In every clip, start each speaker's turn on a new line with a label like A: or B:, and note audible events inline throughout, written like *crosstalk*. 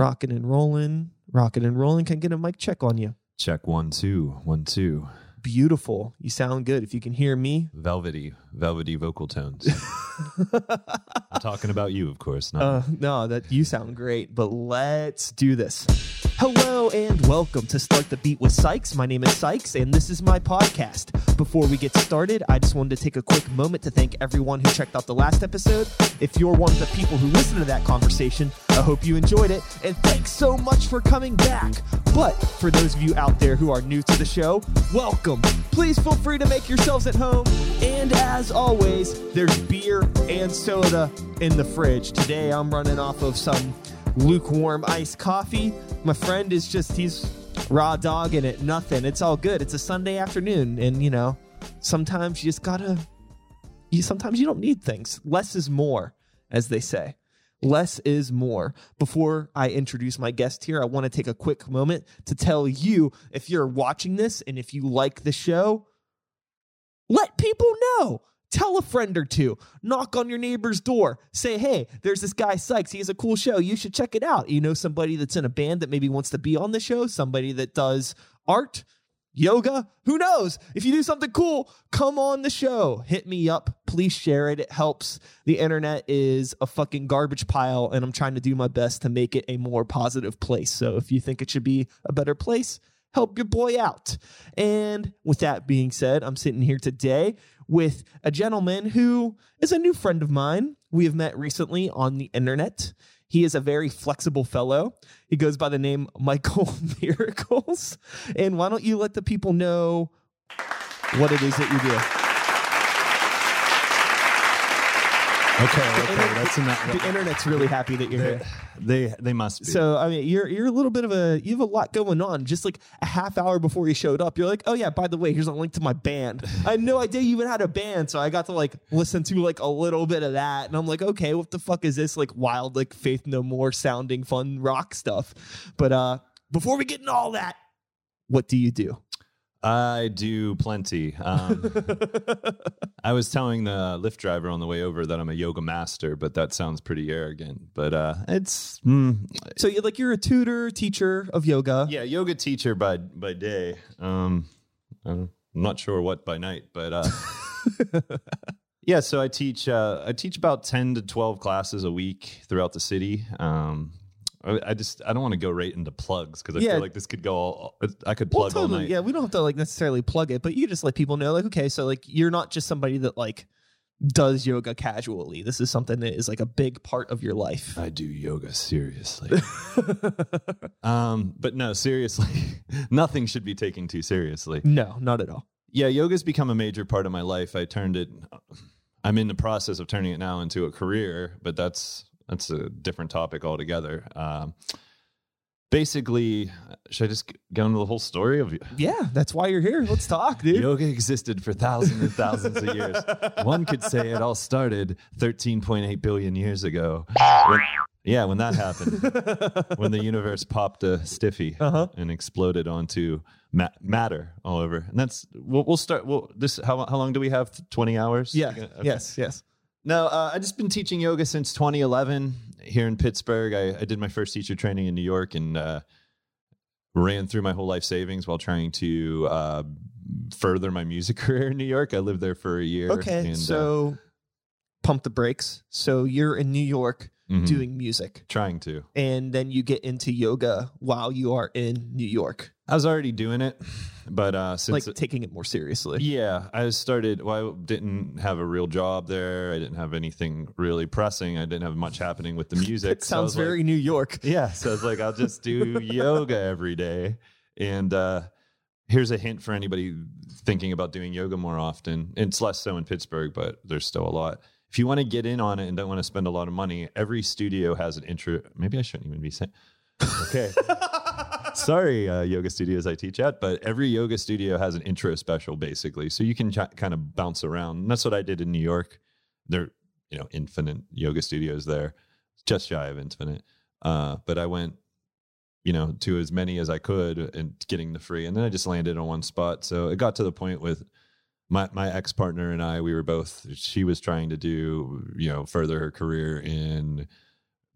A: Rocking and rolling, rocking and rolling. Can I get a mic check on you?
B: Check one, two, one, two.
A: Beautiful. You sound good. If you can hear me,
B: Velvety, velvety vocal tones. *laughs* I'm talking about you, of course. Not
A: uh, no, that you sound great. But let's do this. Hello and welcome to Start the Beat with Sykes. My name is Sykes, and this is my podcast. Before we get started, I just wanted to take a quick moment to thank everyone who checked out the last episode. If you're one of the people who listened to that conversation, I hope you enjoyed it, and thanks so much for coming back. But for those of you out there who are new to the show, welcome. Please feel free to make yourselves at home. And as always, there's beer and soda in the fridge. Today I'm running off of some lukewarm iced coffee. My friend is just, he's raw dogging it, nothing. It's all good. It's a Sunday afternoon. And, you know, sometimes you just gotta, you, sometimes you don't need things. Less is more, as they say. Less is more. Before I introduce my guest here, I want to take a quick moment to tell you if you're watching this and if you like the show, let people know. Tell a friend or two. Knock on your neighbor's door. Say, hey, there's this guy Sykes. He has a cool show. You should check it out. You know somebody that's in a band that maybe wants to be on the show, somebody that does art, yoga. Who knows? If you do something cool, come on the show. Hit me up. Please share it. It helps. The internet is a fucking garbage pile, and I'm trying to do my best to make it a more positive place. So if you think it should be a better place, help your boy out. And with that being said, I'm sitting here today with a gentleman who is a new friend of mine. We have met recently on the internet. He is a very flexible fellow. He goes by the name Michael *laughs* Miracles. And why don't you let the people know what it is that you do?
B: Okay, okay, that's enough.
A: The internet's really happy that you're here.
B: They they must be.
A: So I mean, you're you're a little bit of a you have a lot going on. Just like a half hour before you showed up, you're like, oh yeah, by the way, here's a link to my band. I had no idea you even had a band, so I got to like listen to like a little bit of that, and I'm like, okay, what the fuck is this like wild like Faith No More sounding fun rock stuff? But uh, before we get into all that, what do you do?
B: I do plenty. Um, *laughs* I was telling the Lyft driver on the way over that I'm a yoga master, but that sounds pretty arrogant. But uh, it's mm,
A: So you're like you're a tutor, teacher of yoga.
B: yeah, yoga teacher by by day. Um, I'm not sure what by night, but uh, *laughs* yeah. So I teach. Uh, I teach about ten to twelve classes a week throughout the city. Um, I I just I don't want to go right into plugs because I
A: Yeah.
B: feel like this could go. All, I could
A: Well,
B: plug all
A: totally.
B: night.
A: Yeah, we don't have to like necessarily plug it, but you just let people know, like, okay, so like you're not just somebody that like does yoga casually. This is something that is like a big part of your life.
B: I do yoga seriously. *laughs* um, but no, seriously, *laughs* nothing should be taken too seriously.
A: no, not at all.
B: Yeah, yoga's become a major part of my life. I turned it. I'm in the process of turning it now into a career, but that's that's a different topic altogether. Um, basically, should I just go into the whole story of you?
A: Yeah, that's why you're here. Let's talk, *laughs* dude.
B: Yoga existed for thousands and thousands of years. *laughs* One could say it all started 13.8 billion years ago. When- yeah, when that happened, *laughs* when the universe popped a stiffy
A: Uh-huh.
B: and exploded onto ma- matter all over, and that's we'll, we'll start. Well, this how how long do we have? 20 hours?
A: Yeah.
B: Okay.
A: Yes. Yes.
B: No, uh, I've just been teaching yoga since 2011 here in Pittsburgh. I, I did my first teacher training in New York and uh, ran through my whole life savings while trying to uh, further my music *laughs* career in New York. I lived there for a year.
A: Okay.
B: and, uh,
A: so pump the brakes. So you're in New York
B: mhm,
A: doing music,
B: trying to.
A: and then you get into yoga while you are in New York,
B: I was already doing it, but uh,
A: like taking it more seriously.
B: Yeah, I started. Well, I didn't have a real job there. I didn't have anything really pressing. I didn't have much happening with the *laughs* music.
A: It
B: so I
A: sounds
B: like-
A: very New York.
B: yeah so it's like i'll just do *laughs* yoga every day and uh here's a hint for anybody thinking about doing yoga more often it's less so in pittsburgh but there's still a lot if you want to get in on it and don't want to spend a lot of money every studio has an intro maybe i shouldn't even be saying okay *laughs* *laughs* sorry uh, yoga studios i teach at but every yoga studio has an intro special basically so you can ch- kind of bounce around and that's what i did in new york there you know infinite yoga studios there just shy of infinite uh, but I went, you know, to as many as I could and getting the free, and then I just landed on one spot. So it got to the point with my my ex partner and I. We were both. She was trying to do, you know, further her career in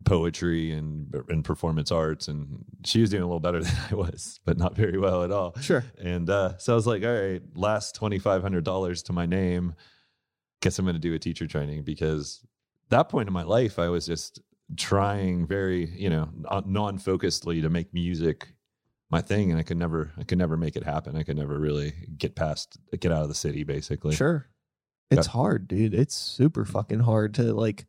B: poetry and and performance arts, and she was doing a little better *laughs* than I was, but not very well at all.
A: Sure.
B: And uh, so I was like, all right, last twenty five hundred dollars to my name. Guess I'm going to do a teacher training because that point in my life, I was just trying very, you know, non focusedly to make music my thing, and I could never, I could never make it happen. I could never really get past, get out of the city, basically.
A: Sure. It's hard, dude. It's super fucking hard to like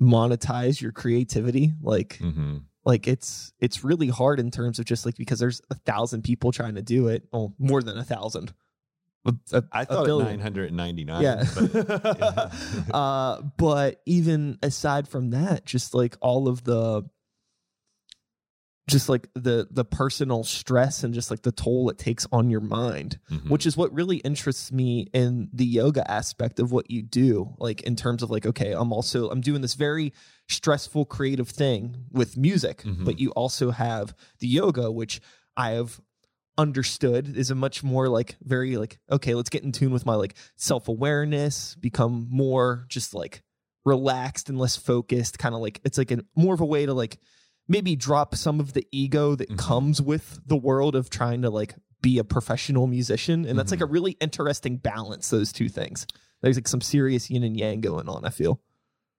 A: monetize your creativity. Like,
B: hmm
A: like it's it's really hard in terms of just like because there's a thousand people trying to do it. Well, more than a thousand. A-
B: I thought nine hundred ninety nine.
A: Yeah.
B: But, *laughs*
A: uh, but even aside from that, just like all of the just like the the personal stress and just like the toll it takes on your mind
B: Mhm.
A: which is what really interests me in the yoga aspect of what you do like in terms of like okay i'm also i'm doing this very stressful creative thing with music
B: Mhm.
A: but you also have the yoga which i have understood is a much more like very like okay let's get in tune with my like self-awareness become more just like relaxed and less focused kind of like it's like a more of a way to like maybe drop some of the ego that
B: Mhm.
A: comes with the world of trying to like be a professional musician and that's like a really interesting balance those two things there's like some serious yin and yang going on i feel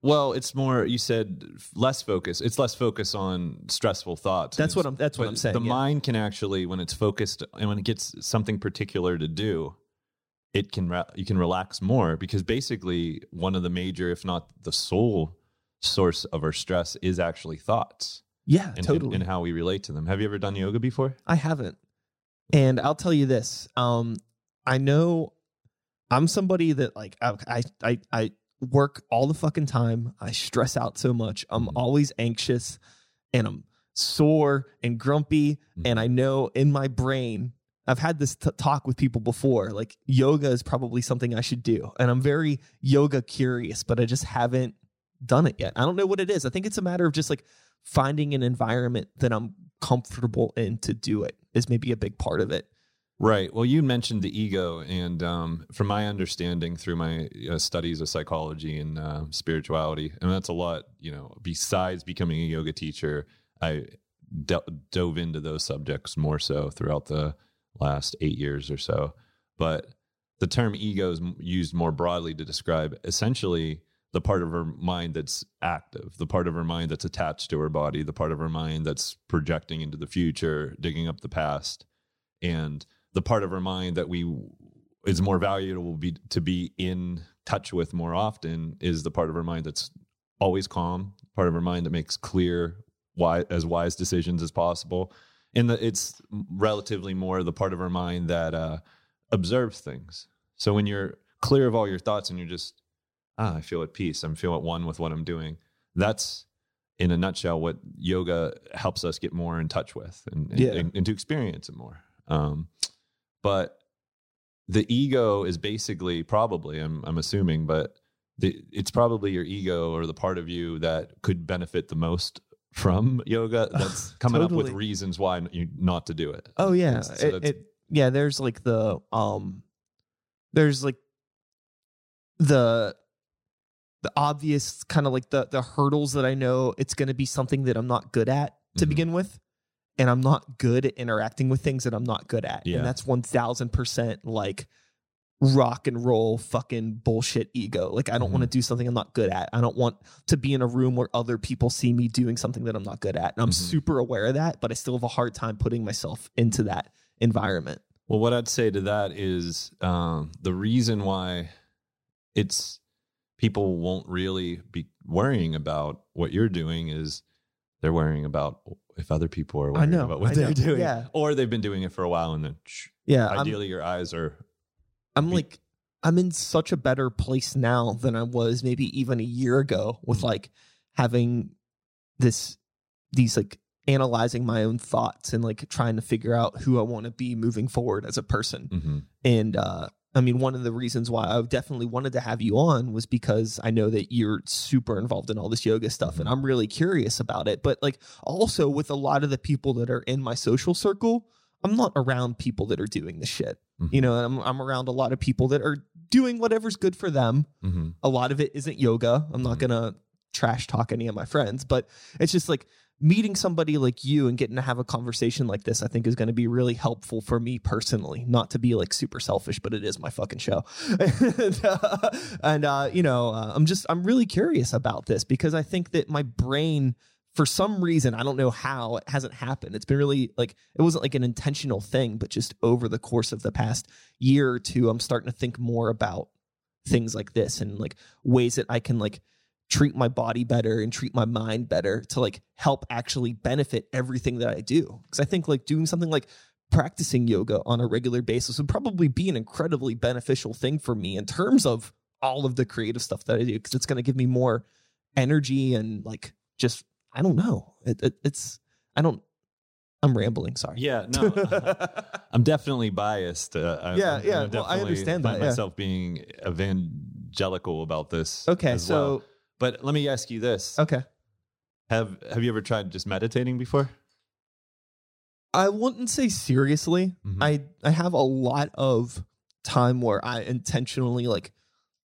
B: Well, it's more. You said less focus. It's less focus on stressful thoughts.
A: That's what I'm- that's what I'm saying,
B: The
A: yeah.
B: mind can actually, when it's focused and when it gets something particular to do, it can re- you can relax more because basically one of the major, if not the sole source of our stress, is actually thoughts
A: yeah
B: and,
A: totally
B: and, and how we relate to them. Have you ever done yoga before?
A: I haven't. And I'll tell you this. Um, I know I'm somebody that like I I I, work all the fucking time. I stress out so much. I'm
B: Mhm.
A: always anxious and I'm sore and grumpy. And I know in my brain, I've had this t- talk with people before. Like yoga is probably something I should do. And I'm very yoga curious, but I just haven't done it yet. I don't know what it is. I think it's a matter of just like finding an environment that I'm comfortable in to do it is maybe a big part of it.
B: Right. Well, you mentioned the ego, and um, from my understanding through my uh, studies of psychology and uh, spirituality, and that's a lot. You know, besides becoming a yoga teacher, I de- dove into those subjects more so throughout the last eight years or so. But the term ego is used more broadly to describe essentially the part of her mind that's active, the part of her mind that's attached to her body, the part of her mind that's projecting into the future, digging up the past, and the part of her mind that we is more valuable be, to be in touch with more often is the part of her mind that's always calm, part of her mind that makes clear, wise, as wise decisions as possible, and the, it's relatively more the part of her mind that uh, observes things. So when you're clear of all your thoughts and you're just ah, I feel at peace. I'm feel at one with what I'm doing. That's in a nutshell what yoga helps us get more in touch with and, and,
A: Yeah.
B: and, and to experience it more. Um, but the ego is basically probably I'm I'm assuming, but the, it's probably your ego or the part of you that could benefit the most from yoga. *laughs* That's coming up with reasons why you not to do it.
A: Oh yeah,
B: so
A: it, it yeah. There's like the um, there's like the the obvious kind of like the the hurdles that I know it's going to be something that I'm not good at to
B: Mhm.
A: begin with, and I'm not good at interacting with things that I'm not good at,
B: Yeah.
A: and that's one thousand percent like rock and roll fucking bullshit ego. Like I don't want to do something I'm not good at. I don't want to be in a room where other people see me doing something that I'm not good at. And I'm
B: Mhm.
A: super aware of that, but I still have a hard time putting myself into that environment.
B: Well, what I'd say to that is um, the reason why it's people won't really be worrying about what you're doing is they're worrying about if other people are worrying
A: know,
B: about what
A: I
B: they're
A: know.
B: doing,
A: Yeah.
B: or they've been doing it for a while, and then shh,
A: Yeah, I'm,
B: ideally your eyes are.
A: I'm
B: be-
A: like I'm in such a better place now than I was maybe even a year ago with like having this these like analyzing my own thoughts and like trying to figure out who I want to be moving forward as a person.
B: Mhm.
A: And uh I mean, one of the reasons why I definitely wanted to have you on was because I know that you're super involved in all this yoga stuff and. I'm really curious about it. But like also with a lot of the people that are in my social circle, I'm not around people that are doing this shit.
B: Mhm.
A: You know, I'm I'm around a lot of people that are doing whatever's good for them.
B: Mhm.
A: A lot of it isn't yoga. I'm not
B: Mhm.
A: gonna trash talk any of my friends, but it's just like meeting somebody like you and getting to have a conversation like this, I think is going to be really helpful for me personally. Not to be like super selfish, but it is my fucking show. *laughs* and, uh, and uh, you know, uh, I'm just, I'm really curious about this because I think that my brain, for some reason, I don't know how, it hasn't happened. It's been really like, it wasn't like an intentional thing, but just over the course of the past year or two, I'm starting to think more about things like this and like ways that I can like, treat my body better and treat my mind better to like help actually benefit everything that I do. Because I think like doing something like practicing yoga on a regular basis would probably be an incredibly beneficial thing for me in terms of all of the creative stuff that I do because it's going to give me more energy and like just I don't know. It, it, it's I don't. I'm rambling. Sorry.
B: Yeah, no, *laughs* I'm definitely biased. Uh, I,
A: Yeah, yeah,
B: gonna
A: well, I understand that, yeah.
B: myself being evangelical about this.
A: okay. So
B: well. But let me ask you this:
A: okay.
B: have Have you ever tried just meditating before?
A: I wouldn't say seriously.
B: Mhm.
A: I I have a lot of time where I intentionally like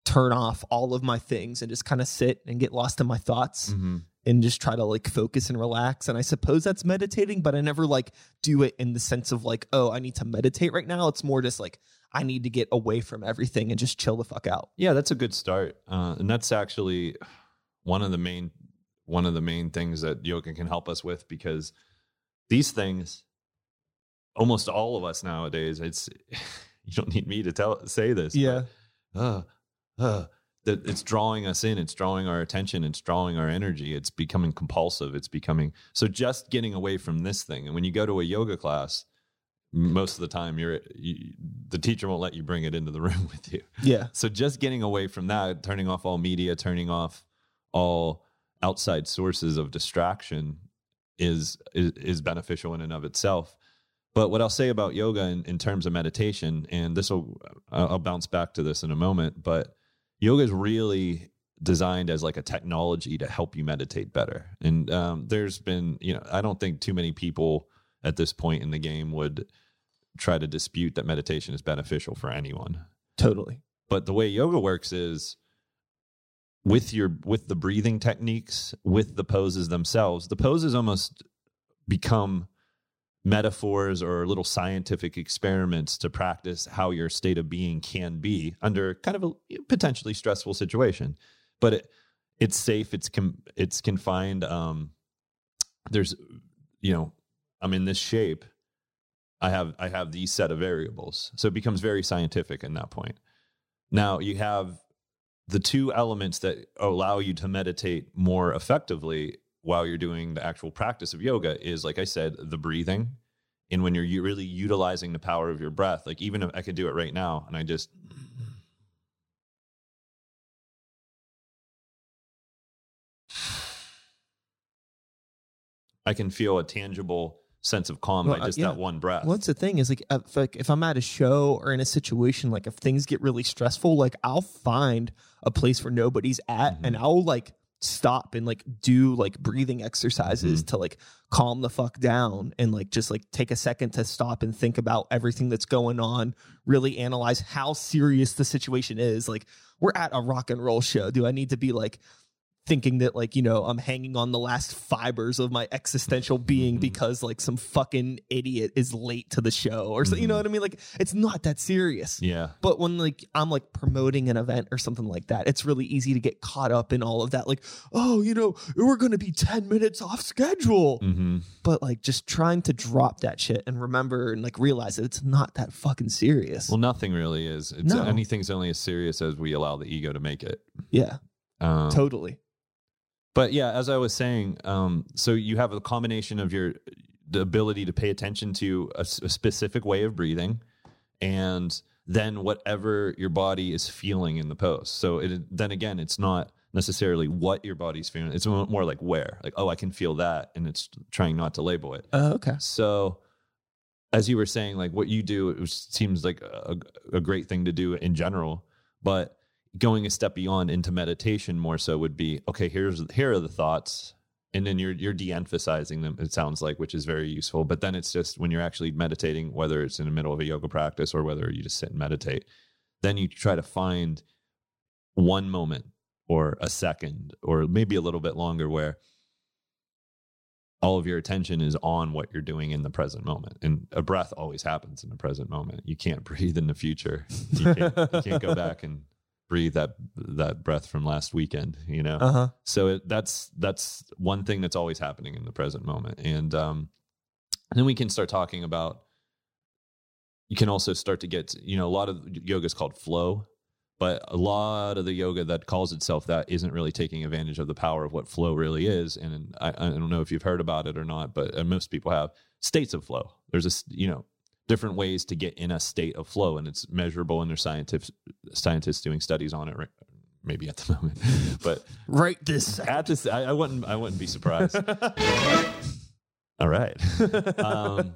A: turn off all of my things and just kind of sit and get lost in my thoughts
B: Mm-hmm.
A: and just try to like focus and relax. And I suppose that's meditating, but I never like do it in the sense of like, oh, I need to meditate right now. It's more just like I need to get away from everything and just chill the fuck out.
B: Yeah, that's a good start, uh, and that's actually one of the main one of the main things that yoga can help us with because these things, almost all of us nowadays, it's *laughs* you don't need me to tell say this. but, uh, uh, that it's drawing us in, it's drawing our attention, it's drawing our energy, it's becoming compulsive, it's becoming so just getting away from this thing. And when you go to a yoga class, most of the time you're you, the teacher won't let you bring it into the *laughs* room with you.
A: yeah.
B: So just getting away from that, turning off all media, turning off all outside sources of distraction is is, is beneficial in and of itself. But what I'll say about yoga in, in terms of meditation, and this will I'll bounce back to this in a moment, but yoga is really designed as like a technology to help you meditate better. And um, there's been, you know, I don't think too many people at this point in the game would try to dispute that meditation is beneficial for anyone
A: Totally.
B: but the way yoga works is with your with the breathing techniques with the poses themselves the poses almost become metaphors or little scientific experiments to practice how your state of being can be under kind of a potentially stressful situation. But it, it's safe it's com, it's confined um there's you know i'm in this shape. I have i have these set of variables. So it becomes very scientific in that point. Now you have the two elements that allow you to meditate more effectively while you're doing the actual practice of yoga is like I said, the breathing. And when you're really utilizing the power of your breath, like even if I could do it right now and I just *sighs* I can feel a tangible sense of calm
A: Well,
B: by
A: uh,
B: just
A: yeah.
B: that one breath.
A: Well, that's the thing is like uh, if, like if I'm at a show or in a situation like if things get really stressful, like I'll find a place where nobody's at and mm-hmm. I'll like stop and like do like breathing exercises mm-hmm. to like calm the fuck down and like just like take a second to stop and think about everything that's going on, really analyze how serious the situation is. Like we're at a rock and roll show. Do I need to be like thinking that like you know i'm hanging on the last fibers of my existential being
B: Mhm.
A: because like some fucking idiot is late to the show or so you know
B: Mhm.
A: what i mean like it's not that serious
B: yeah.
A: but when like i'm like promoting an event or something like that it's really easy to get caught up in all of that like oh you know we're gonna be 10 minutes off schedule
B: hmm
A: but like just trying to drop that shit and remember and like realize that it's not that fucking serious
B: Well, nothing really is. It's,
A: No.
B: Anything's only as serious as we allow the ego to make it.
A: yeah
B: Um,
A: totally
B: but yeah, as I was saying, um, so you have a combination of your the ability to pay attention to a specific way of breathing, and then whatever your body is feeling in the pose. So it, then again, it's not necessarily what your body's feeling. It's more like where, like oh, I can feel that, and it's trying not to label it.
A: uh, okay
B: So, as you were saying, like what you do, it seems like a, a great thing to do in general. But going a step beyond into meditation, more so, would be okay. Here's here are the thoughts, and then you're you're de-emphasizing them. It sounds like, which is very useful. But then it's just when you're actually meditating, whether it's in the middle of a yoga practice or whether you just sit and meditate, then you try to find one moment or a second or maybe a little bit longer where all of your attention is on what you're doing in the present moment and a breath always happens in the present moment you can't *laughs* breathe in the future you can't, you can't go *laughs* back and breathe that that breath from last weekend you know?
A: Uh huh.
B: so it, that's that's one thing that's always happening in the present moment. And um then we can start talking about you can also start to get you know a lot of yoga is called flow but a lot of the yoga that calls itself that isn't really taking advantage of the power of what flow really is. And i, I don't know if you've heard about it or not but uh, most people have states of flow. There's a you know different ways to get in a state of flow and it's measurable and there's scientists scientists doing studies on it right, maybe at the *laughs* moment but
A: Right this second.
B: at this I, I wouldn't i wouldn't be surprised *laughs* all right um,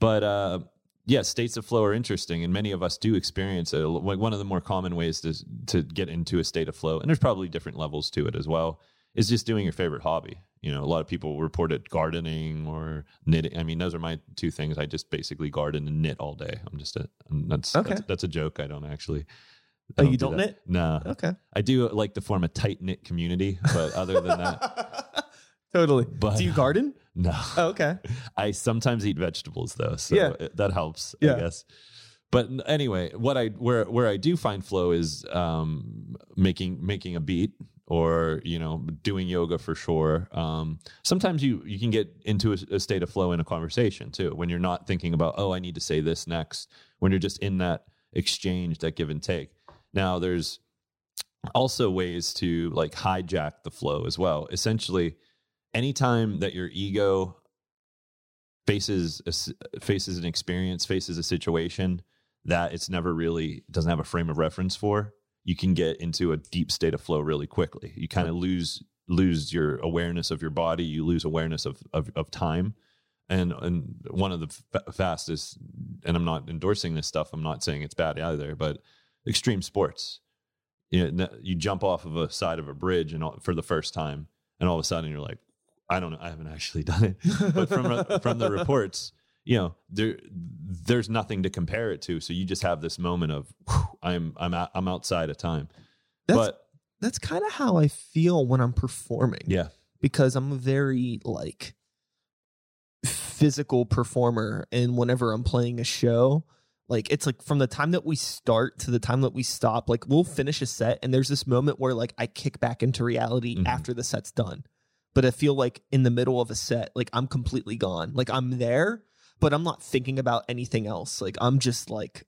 B: but uh, yeah, states of flow are interesting, and many of us do experience it. One of the more common ways to to get into a state of flow, and there's probably different levels to it as well, is just doing your favorite hobby. You know, a lot of people reported gardening or knitting. I mean, those are my two things. I just basically garden and knit all day. I'm just a that's,
A: Okay.
B: that's that's a joke. I don't actually.
A: Oh,
B: I
A: you
B: do
A: don't
B: that.
A: knit?
B: No,
A: Okay.
B: I do like to form a tight knit community, but other than that, *laughs*
A: totally.
B: But-
A: Do you garden? *laughs*
B: no.
A: Oh, okay.
B: I sometimes eat vegetables though, so
A: Yeah.
B: it- that helps,
A: Yeah.
B: I guess. But anyway, what I where where I do find flow is um, making making a beat or you know doing yoga for sure. Um, sometimes you you can get into a, a state of flow in a conversation too when you're not thinking about oh I need to say this next. When you're just in that exchange, that give and take. Now there's also ways to like hijack the flow as well. Essentially, anytime that your ego faces a faces an experience, faces a situation that it's never really doesn't have a frame of reference for, you can get into a deep state of flow really quickly. You kind of lose lose your awareness of your body, you lose awareness of of, of time. And and one of the fa- fastest, and I'm not endorsing this stuff. I'm not saying it's bad either, but extreme sports. You know, you jump off of a side of a bridge and all, for the first time, and all of a sudden you're like, I don't know, I haven't actually done it, *laughs* but from from the reports, you know, there there's nothing to compare it to. So you just have this moment of "Whew, I'm I'm I'm outside of time.
A: That's
B: but
A: that's kind of how I feel when I'm performing.
B: yeah,
A: because I'm a very like physical performer and whenever I'm playing a show like it's like from the time that we start to the time that we stop like we'll finish a set and there's this moment where like I kick back into reality
B: Mhm.
A: after the set's done but I feel like in the middle of a set like I'm completely gone like I'm there but I'm not thinking about anything else like I'm just like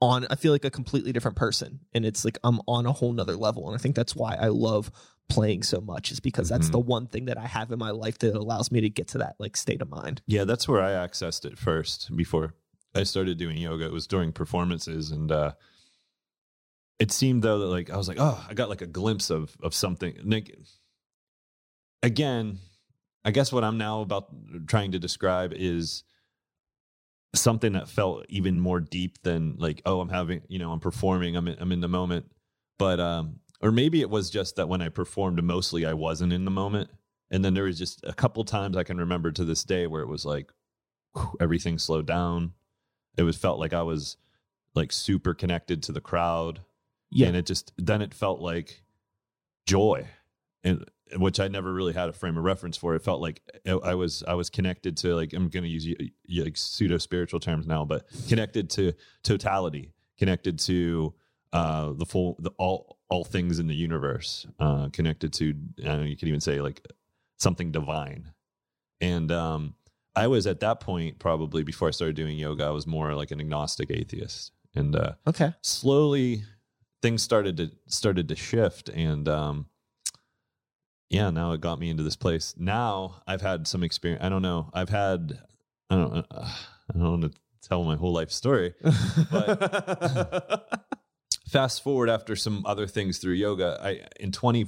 A: on I feel like a completely different person and it's like I'm on a whole nother level and I think that's why I love playing so much is because that's
B: Mhm.
A: the one thing that I have in my life that allows me to get to that like state of mind.
B: yeah, that's where I accessed it first before I started doing yoga. It was during performances, and uh, it seemed though that like I was like, oh, I got like a glimpse of of something. Like, again, I guess what I'm now about trying to describe is something that felt even more deep than like, oh, I'm having, you know, I'm performing, I'm in, I'm in the moment, but um, or maybe it was just that when I performed, mostly I wasn't in the moment, and then there was just a couple times I can remember to this day where it was like whew, everything slowed down. It was felt like I was like super connected to the crowd
A: Yeah.
B: and it just then it felt like joy and which i never really had a frame of reference for. It felt like i I was i was connected to like i'm going to use like pseudo spiritual terms now but connected to totality connected to uh the full the all all things in the universe uh connected to uh, you could even say like something divine. And um i was at that point probably before i started doing yoga i was more like an agnostic atheist. And uh
A: okay.
B: slowly things started to started to shift and um yeah now it got me into this place now i've had some experience i don't know i've had i don't uh, i don't want to tell my whole life story but *laughs* fast forward after some other things through yoga i in 20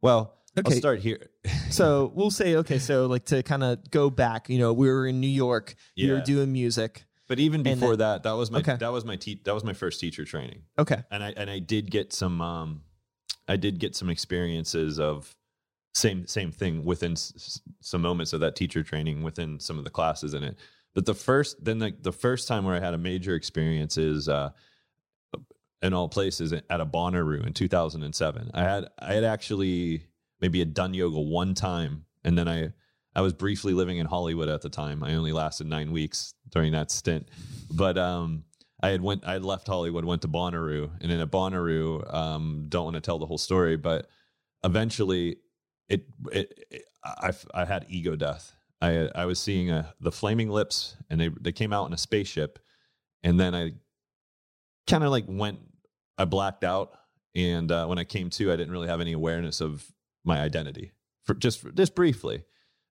B: well
A: Okay.
B: i'll start here *laughs*
A: so we'll say okay, so like to kind of go back, you know, we were in New York, you were
B: Yeah.
A: doing music.
B: but even before
A: then-
B: that that was my
A: Okay.
B: that was my te- that was my first teacher training
A: Okay.
B: and I and I did get some um I did get some experiences of same same thing within s- some moments of that teacher training within some of the classes in it. But the first then like the first time where I had a major experience is uh in all places at a Bonnaroo in 2007. I had I had actually maybe had done yoga one time, and then I I was briefly living in Hollywood at the time. I only lasted nine weeks during that stint, but um, I had went I had left Hollywood, went to Bonnaroo, and in a Bonnaroo, um, don't want to tell the whole story, but eventually it, it, it I I had ego death. I I was seeing a, the flaming lips, and they they came out in a spaceship, and then I kind of like went I blacked out, and uh, when I came to, I didn't really have any awareness of my identity for just just briefly.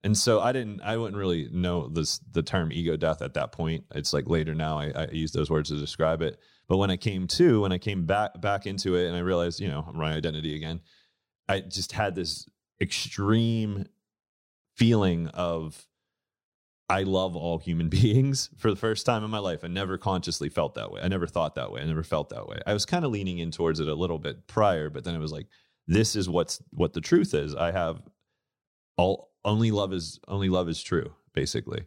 B: And so I didn't, I wouldn't really know this the term ego death at that point. It's like later now I, I use those words to describe it. But when I came to, when I came back back into it, and I realized, you know, my identity again, I just had this extreme feeling of I love all human *laughs* beings for the first time in my life. I never consciously felt that way. I never thought that way. I never felt that way. I was kind of leaning in towards it a little bit prior, but then it was like, this is what's what the truth is. I have all only love is only love is true, basically.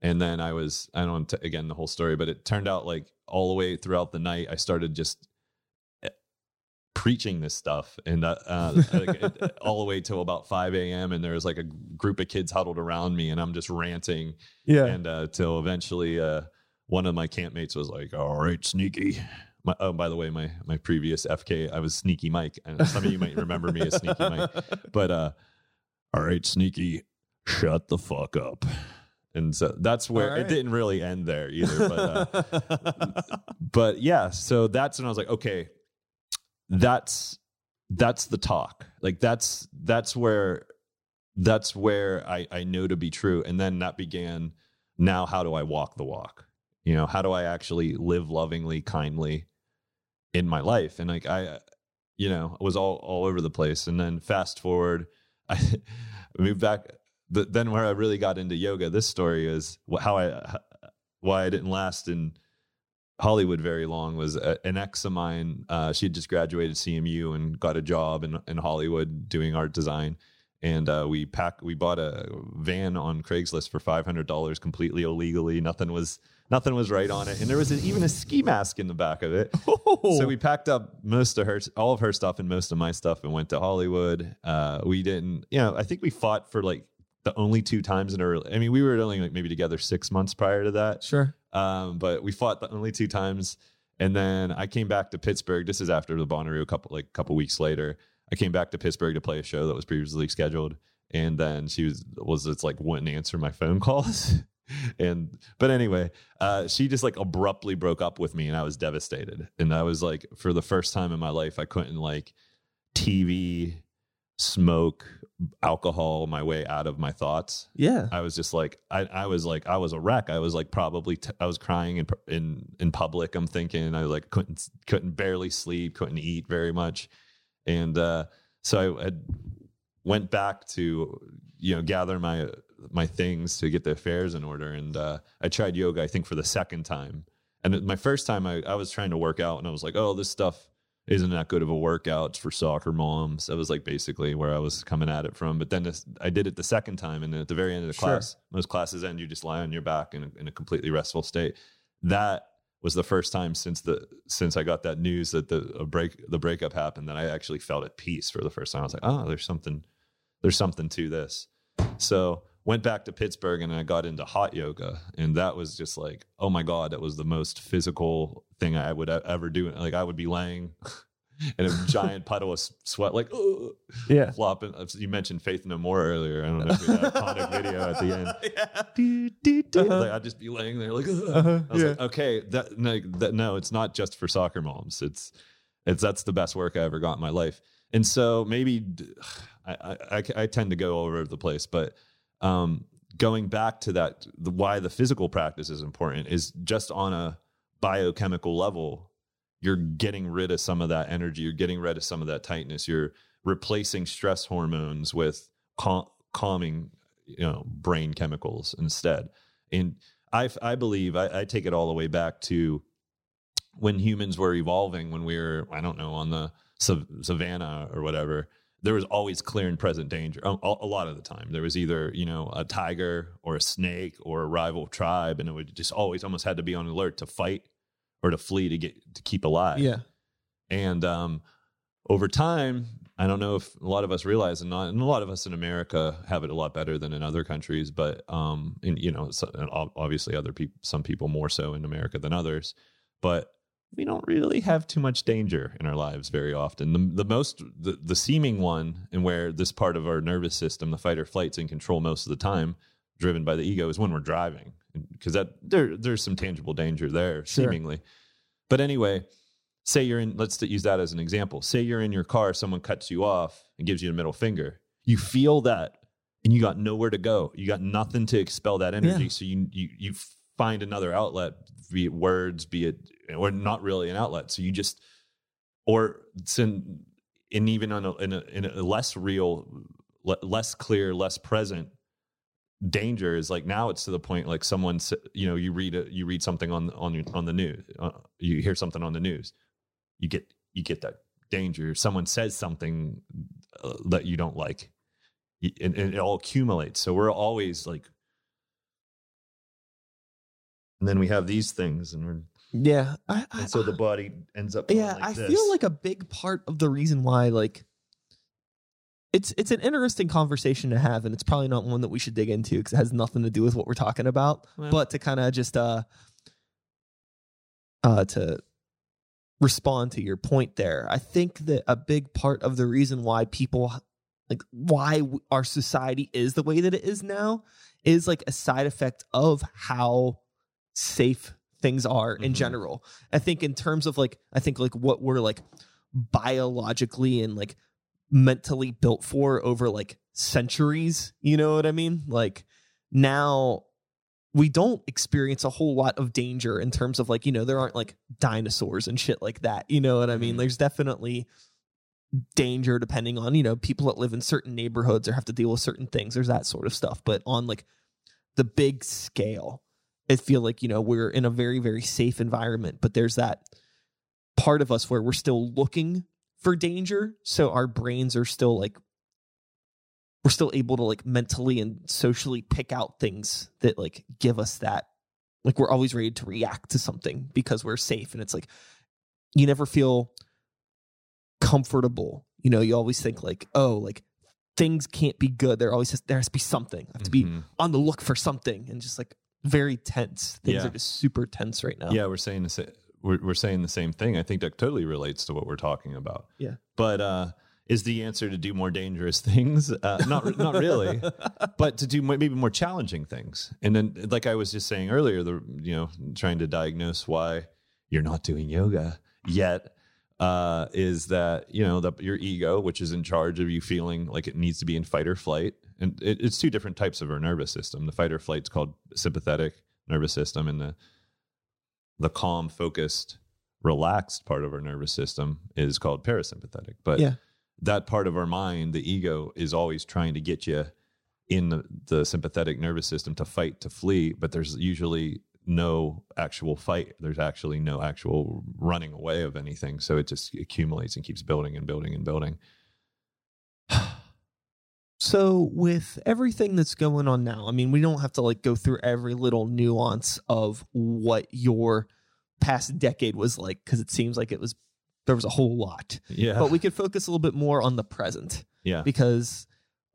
B: And then I was I don't want to, again the whole story, but it turned out like all the way throughout the night, I started just preaching this stuff and uh, uh, *laughs* all the way till about 5 a.m and there was like a group of kids huddled around me and i'm just ranting.
A: Yeah.
B: And uh, till eventually uh, one of my campmates was like all right sneaky. My, oh by the way my my previous fk i was sneaky mike and some of you might remember me as sneaky mike. *laughs* But uh all right sneaky shut the fuck up. And so that's where right. it didn't really end there either but uh, *laughs* but yeah so that's when i was like okay that's that's the talk. Like that's that's where that's where i i know to be true. And then that began now how do i walk the walk? You know how do i actually live lovingly kindly in my life? And like i you know was all all over the place. And then fast forward *laughs* i moved back the, then where i really got into yoga this story is how i why i didn't last in Hollywood very long was an ex of mine. Uh, she had just graduated CMU and got a job in, in Hollywood doing art design. And uh, we pack we bought a van on Craigslist for five hundred dollars completely illegally. Nothing was nothing was right on it, and there was a, even a ski mask in the back of it. Oh. *laughs* So we packed up most of her, all of her stuff, and most of my stuff, and went to Hollywood. Uh, we didn't, you know, I think we fought for like the only two times in a. I mean, we were only like maybe together six months prior to that.
A: Sure.
B: Um, but we fought the only two times, and then I came back to Pittsburgh. This is after the Bonnaroo, a couple like a couple weeks later. I came back to Pittsburgh to play a show that was previously scheduled, and then she was was it's like wouldn't answer my phone calls. *laughs* and but anyway, uh, she just like abruptly broke up with me, and I was devastated. And I was like, for the first time in my life, I couldn't like TV, smoke, alcohol my way out of my thoughts.
A: Yeah.
B: I was just like, I, I was like, I was a wreck. I was like, probably, t- I was crying in, in, in public. I'm thinking I was like, couldn't, couldn't barely sleep, couldn't eat very much. And, uh, so I had went back to, you know, gather my, my things to get the affairs in order. And, uh, I tried yoga, I think for the second time. And my first time I, I was trying to work out and I was like, oh, this stuff, isn't that good of a workout it's for soccer moms. That was like basically where i was coming at it from. But then this, i did it the second time and at the very end of the sure. class most classes end you just lie on your back in a, in a completely restful state. That was the first time since the since i got that news that the break the breakup happened that i actually felt at peace for the first time. I was like oh there's something there's something to this. So went back to Pittsburgh and I got into hot yoga. And that was just like, oh my God, that was the most physical thing I would ever do. Like I would be laying *laughs* in a giant *laughs* puddle of sweat, like,
A: yeah,
B: flopping. Uh, you mentioned Faith No More earlier. I don't know if you had a iconic *laughs* video at the end. yeah. Do, do, do. Uh-huh. Like, I'd just be laying there like, uh-huh. I was yeah. like, okay, that no, that no, it's not just for soccer moms. It's, it's, that's the best work I ever got in my life. And so maybe *sighs* I, I, I tend to go all over the place, but um, going back to that, the, why the physical practice is important is just on a biochemical level. You're getting rid of some of that energy. You're getting rid of some of that tightness. You're replacing stress hormones with cal- calming, you know, brain chemicals instead. And I, I believe I, I take it all the way back to when humans were evolving, when we were, I don't know, on the savannah or whatever there was always clear and present danger a, a, lot of the time. There was either you know a tiger or a snake or a rival tribe and it would just always almost had to be on alert to fight or to flee to get to keep alive.
A: Yeah.
B: And um, over time, I don't know if a lot of us realize, and, not, and a lot of us in America have it a lot better than in other countries, but um, in, you know, so, and obviously other people, some people more so in America than others, but we don't really have too much danger in our lives very often. The, the most, the, the seeming one, and where this part of our nervous system, the fight or flight's in control most of the time, driven by the ego, is when we're driving, because that there there's some tangible danger there,
A: Sure.
B: seemingly. But anyway, say you're in let's use that as an example say you're in your car someone cuts you off and gives you a middle finger you feel that and you got nowhere to go you got nothing to expel that energy
A: Yeah.
B: so you, you you find another outlet be it words be it or not really an outlet. So you just or in, in even on a, in, a, in a less real le- less clear less present danger is like now it's to the point like someone you know you read a, you read something on on on the news uh, you hear something on the news you get you get that danger. Someone says something uh, that you don't like. And, and it all accumulates. So we're always like and then we have these things and we're
A: Yeah. I, I,
B: and so the body ends up
A: yeah,
B: like
A: I
B: this.
A: feel like a big part of the reason why like it's it's an interesting conversation to have and it's probably not one that we should dig into because it has nothing to do with what we're talking about
B: Well.
A: but to kind of just uh uh to respond to your point there i think that a big part of the reason why people like why our society is the way that it is now is like a side effect of how safe things are in
B: Mhm.
A: general i think in terms of like i think like what we're like biologically and like mentally built for over like centuries you know what i mean like now we don't experience a whole lot of danger in terms of like you know there aren't like dinosaurs and shit like that you know what i mean
B: Mhm.
A: there's definitely danger depending on you know people that live in certain neighborhoods or have to deal with certain things there's that sort of stuff but on like the big scale i feel like you know we're in a very very safe environment but there's that part of us where we're still looking for danger. So our brains are still like we're still able to like mentally and socially pick out things that like give us that like we're always ready to react to something because we're safe. And it's like you never feel comfortable. You know you always think like oh like things can't be good. There always has, there has to be something. I have to be
B: Mhm.
A: on the look for something and just like very tense things
B: Yeah.
A: are just super tense right now
B: Yeah, we're saying the same. We're, we're saying the same thing. I think that totally relates to what we're talking about.
A: Yeah.
B: But uh, is the answer to do more dangerous *laughs* things? Uh, not not really, *laughs* but to do maybe more challenging things. And then, like I was just saying earlier, the you know trying to diagnose why you're not doing yoga yet uh, is that you know the, your ego, which is in charge of you feeling like it needs to be in fight or flight, and it, it's two different types of our nervous system. The fight or flight's called sympathetic nervous system, and the the calm, focused, relaxed part of our nervous system is called parasympathetic. But
A: Yeah.
B: that part of our mind, the ego, is always trying to get you in the, the sympathetic nervous system to fight, to flee. But there's usually no actual fight. There's actually no actual running away of anything. So it just accumulates and keeps building and building and building.
A: So with everything that's going on now, I mean, we don't have to like go through every little nuance of what your past decade was like because it seems like it was there was a whole lot.
B: Yeah.
A: But we could focus a little bit more on the present
B: yeah.
A: because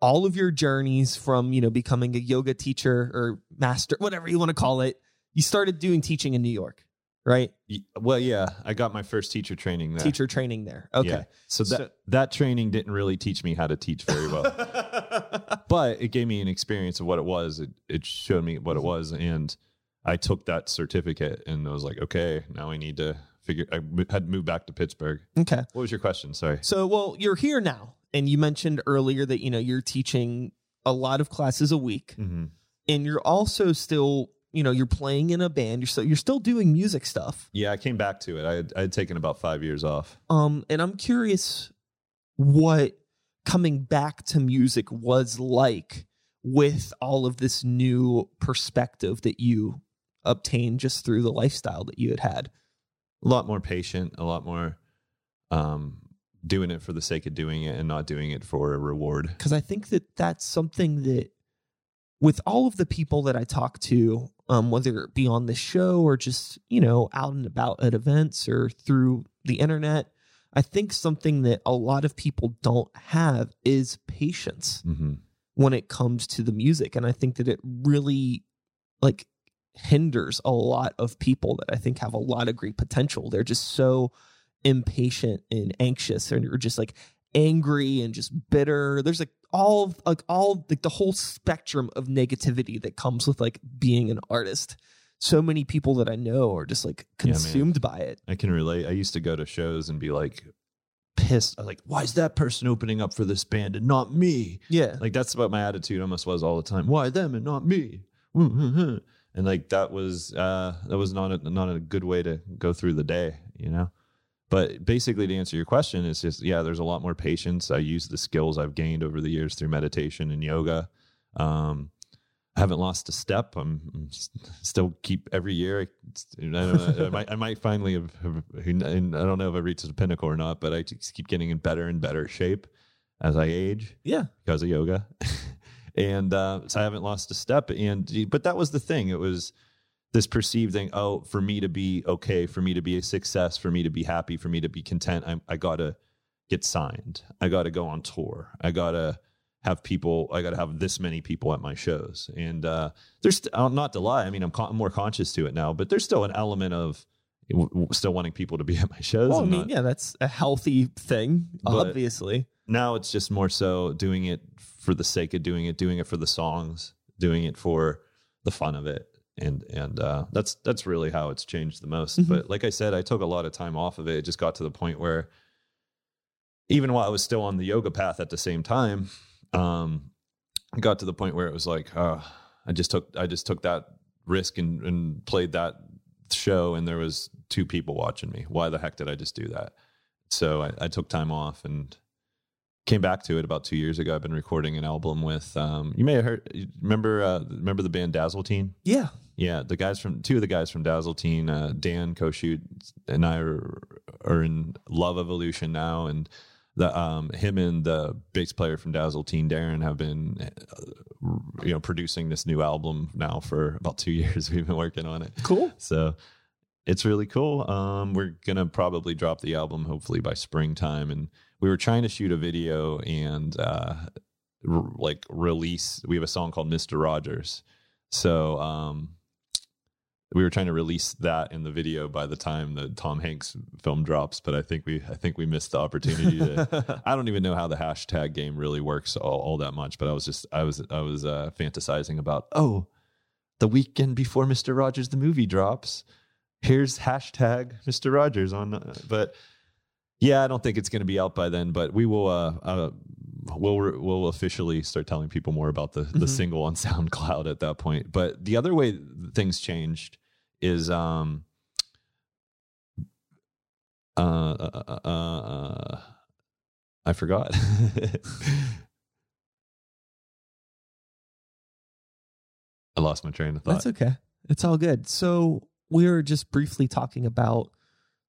A: all of your journeys from, you know, becoming a yoga teacher or master, whatever you want to call it, you started doing teaching in New York, right?
B: Well, yeah. I got my first teacher training there.
A: Teacher training there. Okay.
B: Yeah. So that
A: So-
B: that training didn't really teach me how to teach very well. *laughs* but it gave me an experience of what it was. It, it showed me what it was, and I took that certificate and I was like, okay, now I need to figure. I had to move back to Pittsburgh.
A: okay.
B: What was your question? Sorry.
A: So, well, you're here now, and you mentioned earlier that you know you're teaching a lot of classes a week,
B: Mm-hmm.
A: and you're also still, you know, you're playing in a band. You're still you're still doing music stuff.
B: Yeah, I came back to it. I had, I had taken about five years off.
A: Um, and I'm curious what coming back to music was like with all of this new perspective that you obtained just through the lifestyle that you had had.
B: A lot more patient. A lot more um, doing it for the sake of doing it and not doing it for a reward.
A: because I think that that's something that with all of the people that I talk to, um, whether it be on the show or just you know out and about at events or through the internet, I think something that a lot of people don't have is patience
B: hmm
A: when it comes to the music. And I think that it really like hinders a lot of people that I think have a lot of great potential. They're just so impatient and anxious and you're just like angry and just bitter. There's like all like all like the whole spectrum of negativity that comes with like being an artist. So many people that I know are just like
B: Yeah,
A: consumed by it.
B: I can relate. I used to go to shows and be like pissed. I was like, why is that person opening up for this band and not me?
A: Yeah.
B: Like that's what my attitude almost was all the time. Why them and not me? *laughs* And like that was uh that was not a not a good way to go through the day, you know. But basically to answer your question is just yeah, there's a lot more patience. I use the skills I've gained over the years through meditation and yoga. Um I haven't lost a step. I'm, I'm still keep every year. I, know, I might I might finally have, have and I don't know if I reached the pinnacle or not, but I just keep getting in better and better shape as I age
A: yeah.
B: because of yoga. *laughs* and uh, so I haven't lost a step. And but that was the thing. It was this perceived thing. Oh, for me to be okay, for me to be a success, for me to be happy, for me to be content, I, I gotta get signed. I gotta go on tour. I gotta have people. I gotta have this many people at my shows. And uh, there's st- uh, not to lie. I mean, I'm, con- more conscious to it now, but there's still an element of w- still wanting people to be at my shows.
A: Well, I mean,
B: not-
A: yeah, that's a healthy thing, obviously.
B: now it's just more so doing it for the sake of doing it, doing it for the songs, doing it for the fun of it. And and uh, that's that's really how it's changed the most.
A: Mhm.
B: But like I said, I took a lot of time off of it. It just got to the point where even while I was still on the yoga path at the same time, um, got to the point where it was like, uh, I just took I just took that risk and, and played that show, and there was two people watching me. Why the heck did I just do that? So I, I took time off and came back to it about two years ago. I've been recording an album with um, you may have heard remember uh, remember the band Dazzle Teen?
A: Yeah.
B: Yeah, the guys from two of the guys from Dazzle Teen, uh, Dan Koshoot and I are, are in Love Evolution now, and the um, him and the bass player from Dazzle Teen, Darren, have been uh, you know producing this new album now for about two *laughs* years. We've been working on it,
A: Cool.
B: so it's really cool. Um, we're gonna probably drop the album hopefully by springtime, and we were trying to shoot a video and uh, r- like release. We have a song called Mister Rogers, so um, we were trying to release that in the video by the time the Tom Hanks film drops. But I think we I think we missed the opportunity to. *laughs* I don't even know how the hashtag game really works all, all that much, but I was just I was I was uh, fantasizing about oh, the weekend before Mister Rogers the movie drops. Here's hashtag Mister Rogers on, uh, but yeah, I don't think it's going to be out by then. But we will uh, uh we'll we'll officially start telling people more about the the
A: Mhm.
B: single on *laughs* SoundCloud at that point. But the other way things changed is um uh, uh, uh, uh, uh I forgot. *laughs* I lost my train of thought.
A: That's okay. It's all good. So we were just briefly talking about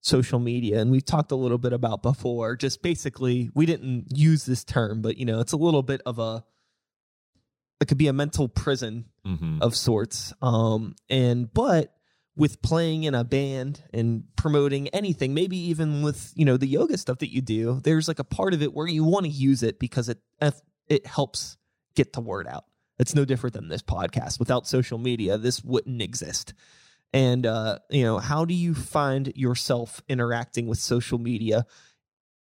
A: social media and we've talked a little bit about before just basically we didn't use this term but you know it's a little bit of a it could be a mental prison
B: Mhm.
A: of sorts. Um and but with playing in a band and promoting anything maybe even with you know the yoga stuff that you do there's like a part of it where you want to use it because it it helps get the word out. It's no different than this podcast. Without social media this wouldn't exist and uh you know how do you find yourself interacting with social media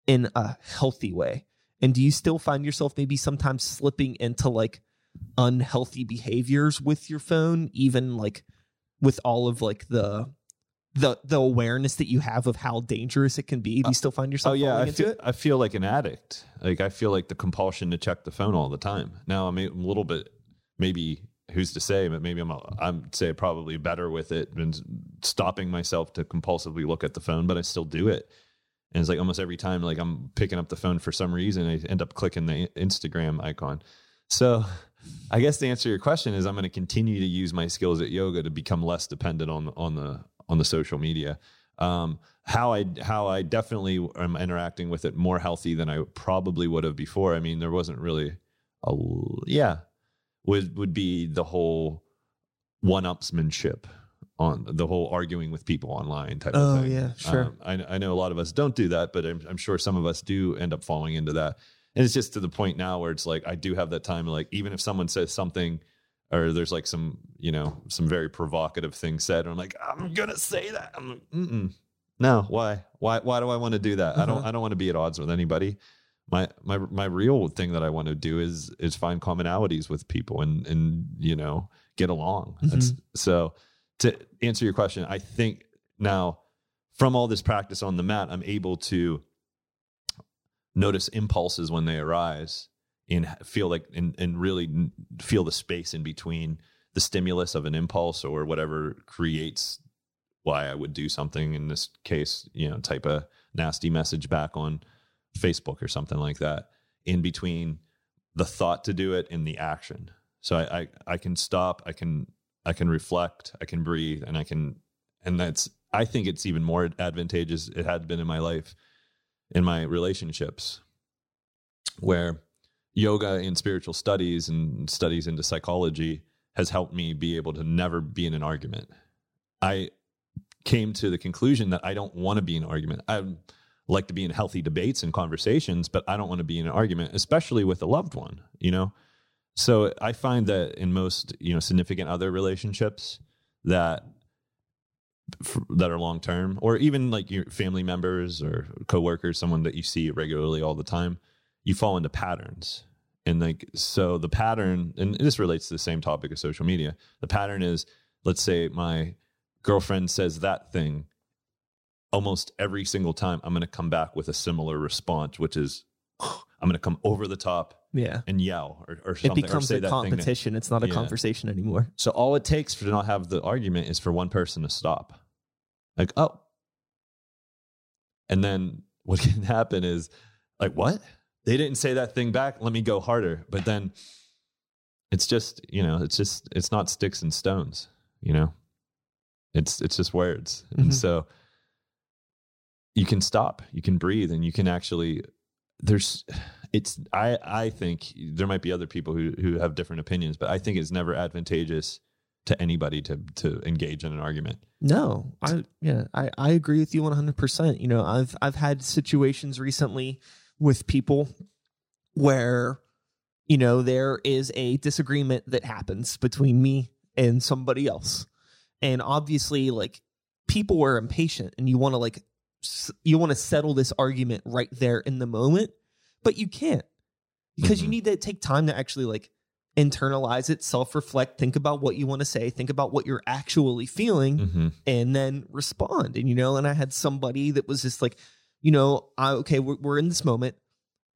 A: in a healthy way and do you still find yourself maybe sometimes slipping into like unhealthy behaviors with your phone even like with all of like the the the awareness that you have of how dangerous it can be do you still find yourself
B: Oh yeah,
A: falling
B: I feel, I feel like an addict. Like I feel like the compulsion to check the phone all the time. Now I'm a little bit, maybe who's to say, but maybe I'm I'm say probably better with it than stopping myself to compulsively look at the phone, but I still do it. And it's like almost every time, like I'm picking up the phone for some reason, I end up clicking the Instagram icon. So I guess the answer to your question is I'm going to continue to use my skills at yoga to become less dependent on on the on the social media. Um, how I how I definitely am interacting with it more healthy than I probably would have before. I mean, there wasn't really a yeah would would be the whole one upsmanship on the whole arguing with people online type
A: Oh,
B: of thing.
A: Oh yeah, sure.
B: Um, I, I know a lot of us don't do that, but I'm, I'm sure some of us do end up falling into that. And it's just to the point now where it's like I do have that time. Like even if someone says something, or there's like some you know some very provocative thing said, and I'm like I'm gonna say that. I'm like, Mm-mm. no, why? Why? Why do I want to do that? I don't.
A: Uh-huh.
B: I don't want to be at odds with anybody. My my my real thing that I want to do is is find commonalities with people and and you know get along. Mm-hmm. That's so to answer your question, I think now from all this practice on the mat, I'm able to notice impulses when they arise and feel like and, and really feel the space in between the stimulus of an impulse or whatever creates why I would do something in this case, you know, type a nasty message back on Facebook or something like that in between the thought to do it and the action. So I, I, I can stop, I can I can reflect, I can breathe, and I can and that's I think it's even more advantageous it had been in my life in my relationships where yoga and spiritual studies and studies into psychology has helped me be able to never be in an argument. I came to the conclusion that I don't want to be in an argument. I like to be in healthy debates and conversations, but I don't want to be in an argument, especially with a loved one, you know? So I find that in most, you know, significant other relationships that that are long term or even like your family members or coworkers, someone that you see regularly all the time, you fall into patterns. And like so the pattern and this relates to the same topic of social media. The pattern is let's say my girlfriend says that thing almost every single time I'm going to come back with a similar response which is *sighs* I'm going to come over the top
A: Yeah.
B: and yell or, or
A: It
B: something or
A: becomes
B: say
A: a
B: that thing that-
A: competition. It's not a
B: Yeah.
A: conversation anymore.
B: so all it takes for to not have the argument is for one person to stop. Like, oh. And then what *laughs* can happen is like, what? They didn't say that thing back. Let me go harder. But then it's just, you know, it's just it's not sticks and stones, you know? It's it's just words.
A: Mhm.
B: And so you can stop, you can breathe, and you can actually there's it's I I think there might be other people who who have different opinions, but I think it's never advantageous to anybody to to engage in an argument.
A: No, I yeah, I, I agree with you one hundred percent. You know, I've I've had situations recently with people where, you know, there is a disagreement that happens between me and somebody else. And obviously, like people are impatient and you want to like you want to settle this argument right there in the moment, but you can't. Because you
B: Mhm.
A: need to take time to actually like internalize it, self-reflect, think about what you want to say, think about what you're actually feeling
B: Mm-hmm.
A: and then respond. And you know, and I had somebody that was just like, you know, I, okay, we're, we're in this moment,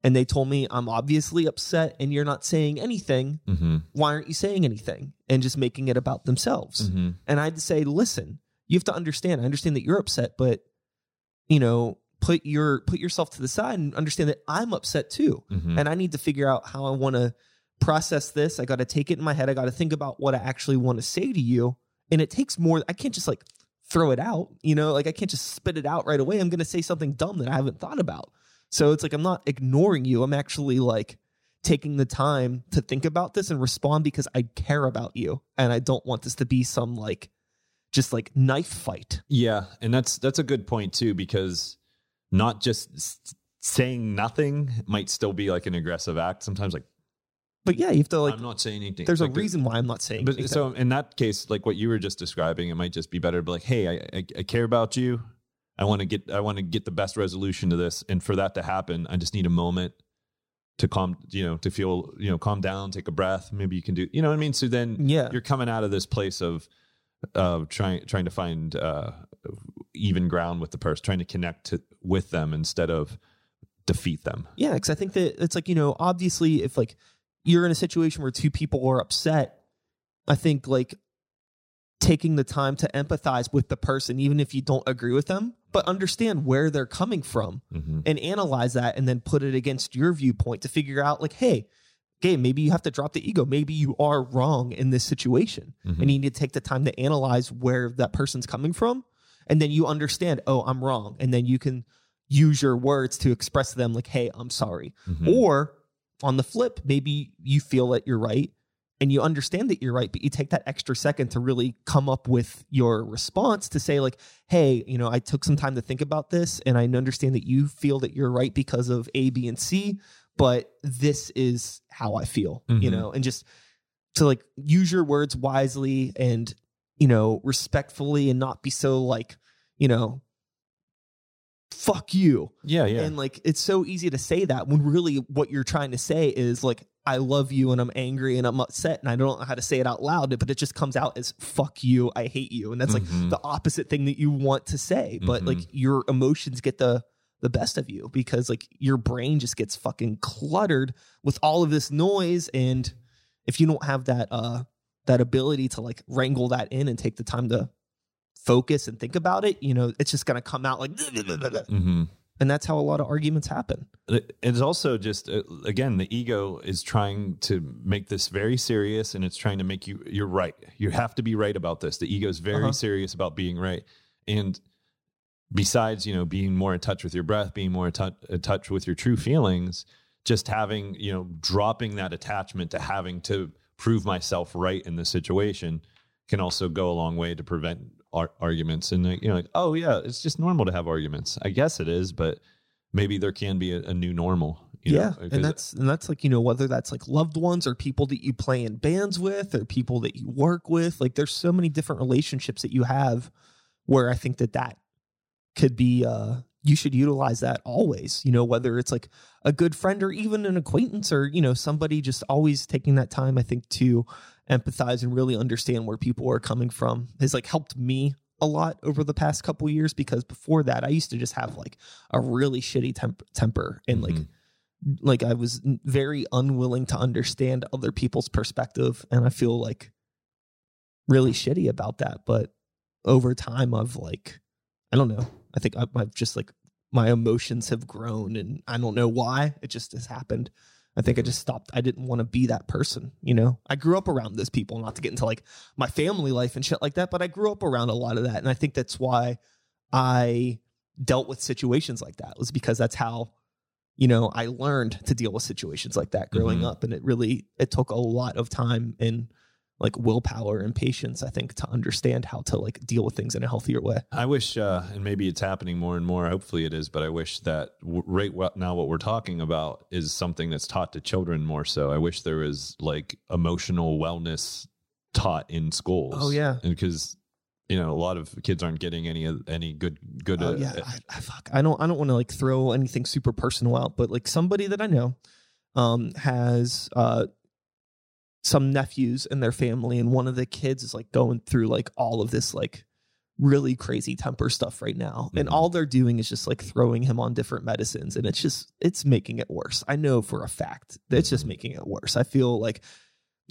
A: and they told me I'm obviously upset, and you're not saying anything.
B: Mm-hmm.
A: Why aren't you saying anything? And just making it about themselves.
B: Mm-hmm.
A: And I had to say, listen, you have to understand. I understand that you're upset, but you know, put your put yourself to the side and understand that I'm upset too
B: Mm-hmm.
A: and I need to figure out how I want to process this. I got to take it in my head. I got to think about what I actually want to say to you. And it takes more. I can't just like throw it out, you know, like I can't just spit it out right away. I'm going to say something dumb that I haven't thought about. So it's like I'm not ignoring you. I'm actually like taking the time to think about this and respond because I care about you and I don't want this to be some like just like knife fight.
B: Yeah, and that's that's a good point too because not just saying nothing might still be like an aggressive act. Sometimes, like,
A: But yeah, you have to like.
B: I'm not saying anything.
A: There's a
B: Like, the-
A: reason why I'm not saying.
B: But
A: anything.
B: so in that case, like what you were just describing, it might just be better to be like, "Hey, I, I, I care about you. I want to get I want to get the best resolution to this, and for that to happen, I just need a moment to calm, you know, to feel, you know, calm down, take a breath. Maybe you can do, you know what I mean. So then,
A: Yeah.
B: you're coming out of this place of of trying trying to find uh, even ground with the person, trying to connect to, with them instead of defeat them.
A: Yeah, because I think that it's like, you know, obviously if like you're in a situation where two people are upset, I think like taking the time to empathize with the person, even if you don't agree with them, but understand where they're coming from
B: hmm
A: and analyze that and then put it against your viewpoint to figure out like, hey, okay, maybe you have to drop the ego. Maybe you are wrong in this situation.
B: Mhm.
A: And you need to take the time to analyze where that person's coming from. And then you understand, oh, I'm wrong. And then you can use your words to express to them, like, hey, I'm sorry.
B: Mhm.
A: Or on the flip, maybe you feel that you're right and you understand that you're right, but you take that extra second to really come up with your response to say, like, hey, you know, I took some time to think about this and I understand that you feel that you're right because of A, B, and C, but this is how I feel, you
B: Mhm.
A: know, and just to like use your words wisely and, you know, respectfully and not be so like, you know, fuck you.
B: Yeah, yeah.
A: And like it's so easy to say that when really what you're trying to say is like I love you and I'm angry and I'm upset and I don't know how to say it out loud, but it just comes out as fuck you, I hate you. And that's like
B: Mhm.
A: the opposite thing that you want to say. But
B: Mhm.
A: like your emotions get the the best of you because like your brain just gets fucking cluttered with all of this noise and if you don't have that uh that ability to like wrangle that in and take the time to focus and think about it, you know, it's just going to come out like
B: Mhm.
A: and that's how a lot of arguments happen.
B: It's also just uh, again the ego is trying to make this very serious, and it's trying to make you you're right. You have to be right about this. The ego is very
A: Uh-huh.
B: serious about being right, and besides, you know, being more in touch with your breath, being more in touch, in touch with your true feelings, just having you know dropping that attachment to having to prove myself right in the situation can also go a long way to prevent ar- arguments. And like, you know, like oh yeah, it's just normal to have arguments. I guess it is, but maybe there can be a, a new normal. you
A: yeah
B: know,
A: and that's and that's like you know whether that's like loved ones or people that you play in bands with or people that you work with like there's so many different relationships that you have where i think that that could be uh you should utilize that always you know whether it's like a good friend or even an acquaintance or you know somebody just always taking that time i think to empathize and really understand where people are coming from has like helped me a lot over the past couple years because before that i used to just have like a really shitty temp- temper and like
B: Mhm.
A: like I was very unwilling to understand other people's perspective and I feel like really shitty about that but over time I've like I don't know I think I've, I've just like my emotions have grown and I don't know why it just has happened I think I just stopped I didn't want to be that person you know I grew up around those people not to get into like my family life and shit like that but I grew up around a lot of that and I think that's why I dealt with situations like that was because that's how you know i learned to deal with situations like that growing
B: Mhm.
A: up and it really it took a lot of time and like willpower and patience i think to understand how to like deal with things in a healthier way
B: I wish, uh, and maybe it's happening more and more. Hopefully, it is. But I wish that w- right now, what we're talking about is something that's taught to children more. So I wish there was like emotional wellness taught in schools.
A: Oh, yeah.
B: because you know a lot of kids aren't getting any of- any good good.
A: Oh
B: uh,
A: yeah,
B: uh,
A: I, I, fuck. I don't. I don't want to like throw anything super personal out, but like somebody that I know, um, has uh, some nephews in their family, and one of the kids is like going through like all of this like really crazy temper stuff right now, and
B: Mhm.
A: all they're doing is just like throwing him on different medicines, and it's just it's making it worse. I know for a fact that it's just making it worse. I feel like.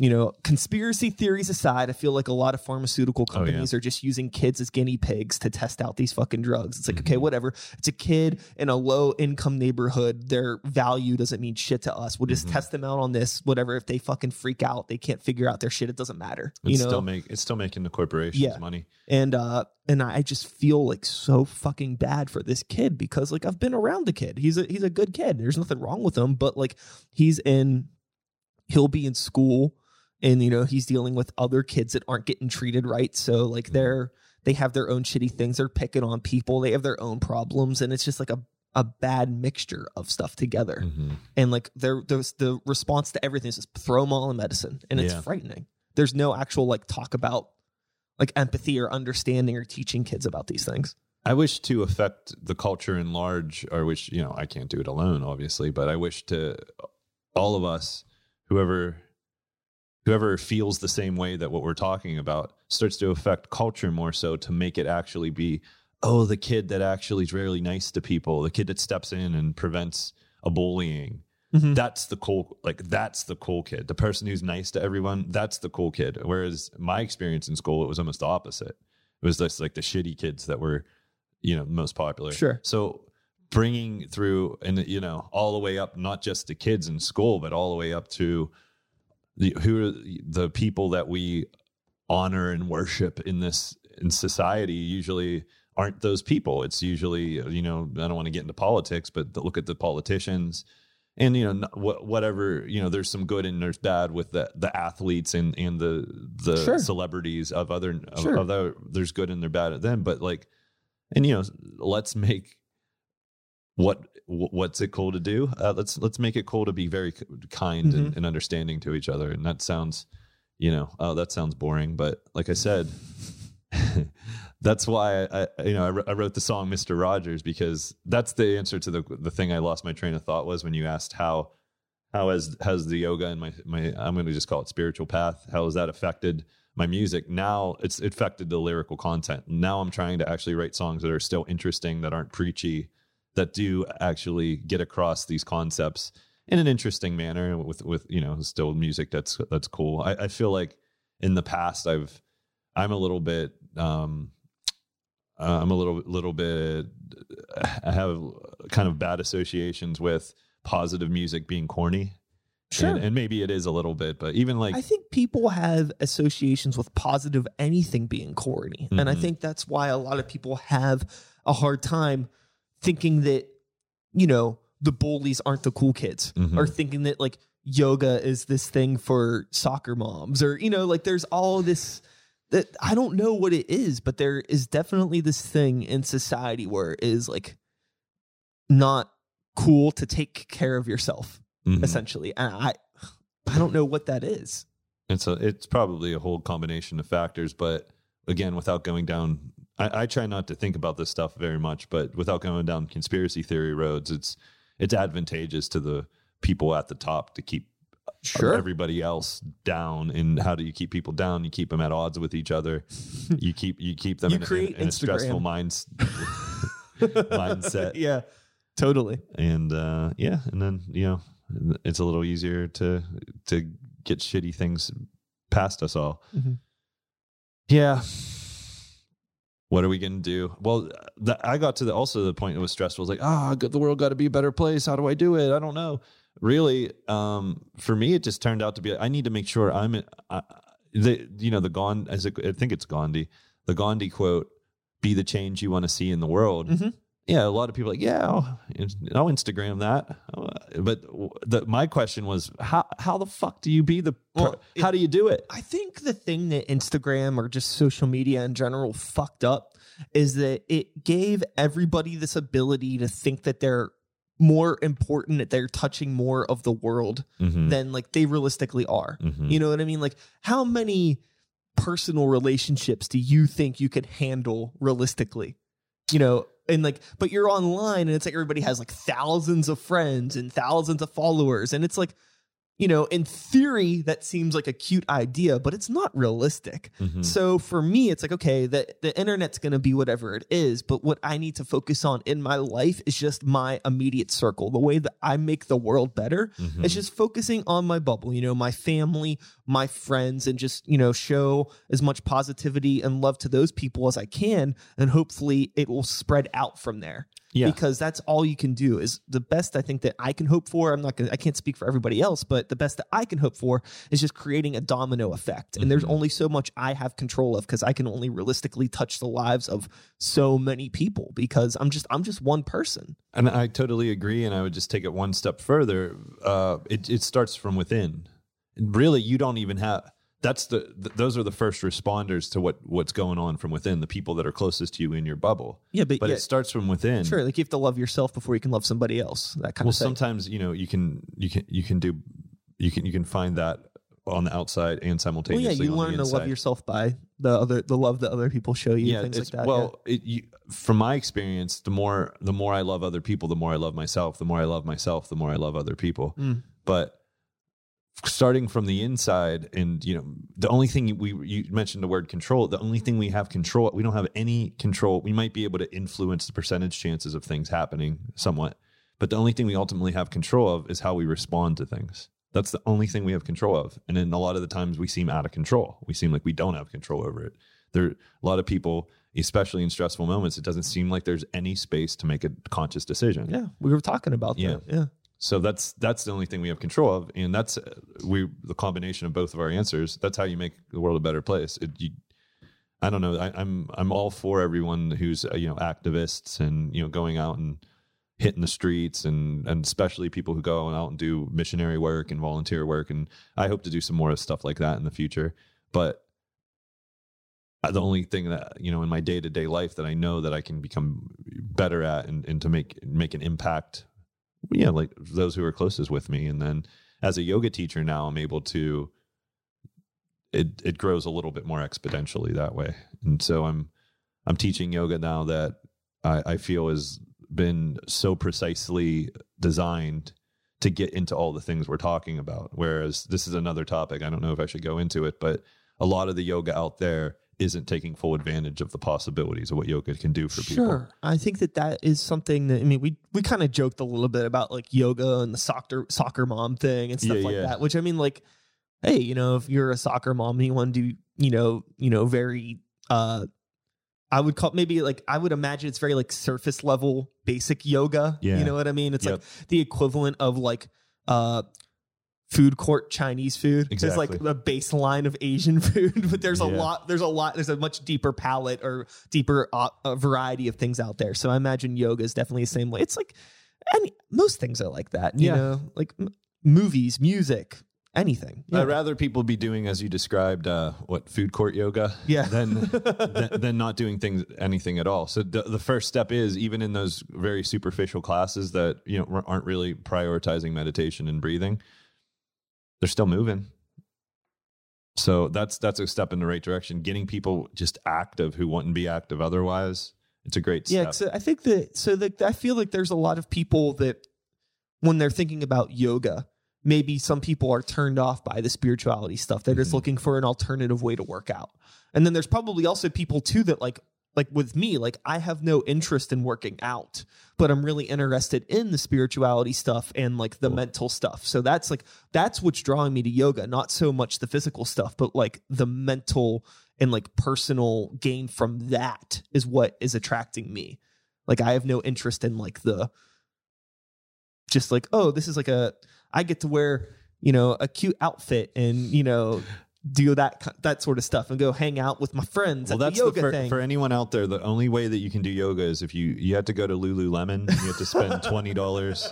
A: You know, conspiracy theories aside, I feel like a lot of pharmaceutical
B: Oh, yeah.
A: companies are just using kids as guinea pigs to test out these fucking drugs. It's like, okay,
B: Mhm.
A: whatever. It's a kid in a low income neighborhood. Their value doesn't mean shit to us. We'll just
B: Mhm.
A: test them out on this, whatever. If they fucking freak out, they can't figure out their shit. It doesn't matter.
B: it's
A: you know,
B: still make it's still making the corporations
A: Yeah.
B: money.
A: and uh and I just feel like so fucking bad for this kid because like I've been around the kid. He's a he's a good kid. There's nothing wrong with him, but like he's in he'll be in school and you know he's dealing with other kids that aren't getting treated right. So like
B: Mhm.
A: they're they have their own shitty things. They're picking on people. They have their own problems and it's just like a a bad mixture of stuff together.
B: Mhm.
A: And like there there's the response to everything is just throw them all in medicine and it's
B: Yeah.
A: frightening. There's no actual like talk about like empathy or understanding or teaching kids about these things.
B: I wish to affect the culture in large, or wish, you know, I can't do it alone, obviously, but I wish to all of us, whoever whoever feels the same way that what we're talking about starts to affect culture more so to make it actually be, oh, the kid that actually is really nice to people, the kid that steps in and prevents a bullying.
A: Mhm.
B: That's the cool, like that's the cool kid. The person who's nice to everyone, that's the cool kid. Whereas my experience in school, it was almost the opposite. It was just like the shitty kids that were, you know, most popular.
A: Sure.
B: So bringing through and you know all the way up, not just the kids in school, but all the way up to the who are the people that we honor and worship in this in society. Usually aren't those people. It's usually you know I don't want to get into politics, but look at the politicians and you know wh- whatever you know there's some good and there's bad with the the athletes and and the the
A: Sure.
B: celebrities of other of
A: Sure.
B: other there's good and there's bad at them but like and you know let's make what what's it cool to do? Uh, let's let's make it cool to be very kind and, and understanding to each other. And that sounds you know oh that sounds boring but like i said *laughs* that's why I, you know I, wr- I wrote the song Mr. Rogers because that's the answer to the the thing I lost my train of thought was when you asked how how has has the yoga and my my I'm going to just call it spiritual path how has that affected my music? Now it's affected the lyrical content. Now I'm trying to actually write songs that are still interesting that aren't preachy that do actually get across these concepts in an interesting manner with with you know still music that's that's cool I, I feel like in the past I've I'm a little bit um uh, I'm a little little bit I have kind of bad associations with positive music being corny.
A: Sure.
B: And, and maybe it is a little bit, but even like
A: I think people have associations with positive anything being corny. And I
B: Mhm.
A: think that's why a lot of people have a hard time thinking that, you know, the bullies aren't the cool kids
B: Mhm.
A: or thinking that like yoga is this thing for soccer moms or, you know, like there's all this that I don't know what it is, but there is definitely this thing in society where it is like not cool to take care of yourself
B: Mhm.
A: essentially. And I I don't know what that is.
B: it's a it's probably a whole combination of factors, but again, without going down I, I try not to think about this stuff very much, but without going down conspiracy theory roads, it's it's advantageous to the people at the top to keep everybody else down. And how do you keep people down? You keep them at odds with each other. *laughs* You keep you keep them
A: You
B: in,
A: create
B: in, a stressful minds *laughs* *laughs* mindset.
A: Yeah, totally.
B: and uh yeah and then you know it's a little easier to to get shitty things past us all.
A: Mhm.
B: yeah what are we gonna do? Well the, i got to the also the point it was stressful it was like ah the world got to be a better place. How do i do it? I don't know. Really um for me it just turned out to be i need to make sure i'm uh, the you know the gandhi i think it's gandhi the gandhi quote be the change you want to see in the world.
A: Mhm.
B: Yeah a lot of people are like yeah i'll, I'll instagram that but the, my question was how how the fuck do you be the
A: Well,
B: how do you do it
A: I think the thing that Instagram or just social media in general fucked up is that it gave everybody this ability to think that they're more important, that they're touching more of the world
B: Mhm.
A: than like they realistically are.
B: Mhm.
A: You know what I mean? Like, how many personal relationships do you think you could handle realistically? You know, and like, but you're online and it's like everybody has like thousands of friends and thousands of followers. And it's like, you know, in theory, that seems like a cute idea, but it's not realistic.
B: Mhm.
A: So for me, it's like, okay, the, the internet's going to be whatever it is, but what I need to focus on in my life is just my immediate circle. The way that I make the world better
B: Mhm.
A: it's just focusing on my bubble, you know, my family, my friends, and just, you know, show as much positivity and love to those people as I can. And hopefully it will spread out from there.
B: Yeah.
A: Because that's all you can do is the best I think that I can hope for. I'm not going to, I can't speak for everybody else, but the best that I can hope for is just creating a domino effect. And there's
B: Mhm.
A: only so much I have control of because I can only realistically touch the lives of so many people because I'm just, I'm just one person.
B: And I totally agree. And I would just take it one step further. Uh, it, it starts from within. Really, you don't even have. That's the. Th- those are the first responders to what what's going on from within. The people that are closest to you in your bubble.
A: Yeah, but,
B: But
A: yeah,
B: it starts from within.
A: sure. Like you have to love yourself before you can love somebody else. That kind
B: Well,
A: of thing.
B: Well sometimes you know you can you can you can do you can you can find that on the outside and
A: Well,
B: simultaneously.
A: yeah, you learn to love yourself by the other, the love that other people show you, things like that.
B: Well, it, you, from my experience, the more the more I love other people, the more I love myself. The more I love myself, the more I love other people.
A: Mm.
B: But starting from the inside, and you know, the only thing we you mentioned the word control. The only thing we have control, we don't have any control. We might be able to influence the percentage chances of things happening somewhat, but the only thing we ultimately have control of is how we respond to things. That's the only thing we have control of. And then a lot of the times we seem out of control. We seem like we don't have control over it. There a lot of people, especially in stressful moments, it doesn't seem like there's any space to make a conscious decision.
A: yeah, we were talking about
B: Yeah.
A: that. Yeah.
B: So that's that's the only thing we have control of, and that's uh, we the combination of both of our answers. That's how you make the world a better place. It, you, I don't know. I, I'm I'm all for everyone who's uh, you know activists and you know going out and hitting the streets and and especially people who go out and do missionary work and volunteer work and I hope to do some more stuff like that in the future but the only thing that you know in my day-to-day life that I know that I can become better at and, and to make make an impact yeah like those who are closest with me and then as a yoga teacher now I'm able to it it grows a little bit more exponentially that way and so I'm I'm teaching yoga now that I, I feel has been so precisely designed to get into all the things we're talking about. Whereas this is another topic. I don't know if I should go into it, but a lot of the yoga out there isn't taking full advantage of the possibilities of what yoga can do for people.
A: Sure. I think that that is something that I mean we we kind of joked a little bit about like yoga and the soccer soccer mom thing and stuff
B: Yeah,
A: like
B: yeah.
A: that, which I mean like hey, you know, if you're a soccer mom and you want to do, you know, you know, very uh I would call maybe like I would imagine it's very like surface level basic yoga.
B: Yeah.
A: You know what I mean? It's
B: Yep.
A: like the equivalent of like uh food court Chinese food. It's like
B: Exactly.
A: the baseline of Asian *laughs* food, but there's a
B: Yeah.
A: lot there's a lot there's a much deeper palette or deeper uh, a variety of things out there. So I imagine yoga is definitely the same way. It's like any most things are like that, you
B: Yeah.
A: know, like m- movies, music, anything. Yeah.
B: I'd rather people be doing, as you described, uh, what food court yoga,
A: Yeah.
B: than, *laughs* than than not doing things anything at all. So the, the first step is even in those very superficial classes that you know aren't really prioritizing meditation and breathing, they're still moving. So that's that's a step in the right direction. Getting people just active who wouldn't be active otherwise. It's a great step.
A: Yeah, so I think that so that I feel like there's a lot of people that when they're thinking about yoga, maybe some people are turned off by the spirituality stuff. They're just
B: Mhm.
A: looking for an alternative way to work out. And then there's probably also people too that like like with me, like I have no interest in working out, but I'm really interested in the spirituality stuff and like the
B: Cool.
A: mental stuff. So that's like that's what's drawing me to yoga, not so much the physical stuff, but like the mental and like personal gain from that is what is attracting me. Like I have no interest in like the just like, oh, this is like a I get to wear, you know, a cute outfit and, you know, do that that sort of stuff and go hang out with my friends
B: Well,
A: at
B: that's
A: the
B: the,
A: yoga
B: for,
A: thing.
B: for anyone out there. The only way that you can do yoga is if you you have to go to Lululemon. You have to spend *laughs* twenty dollars,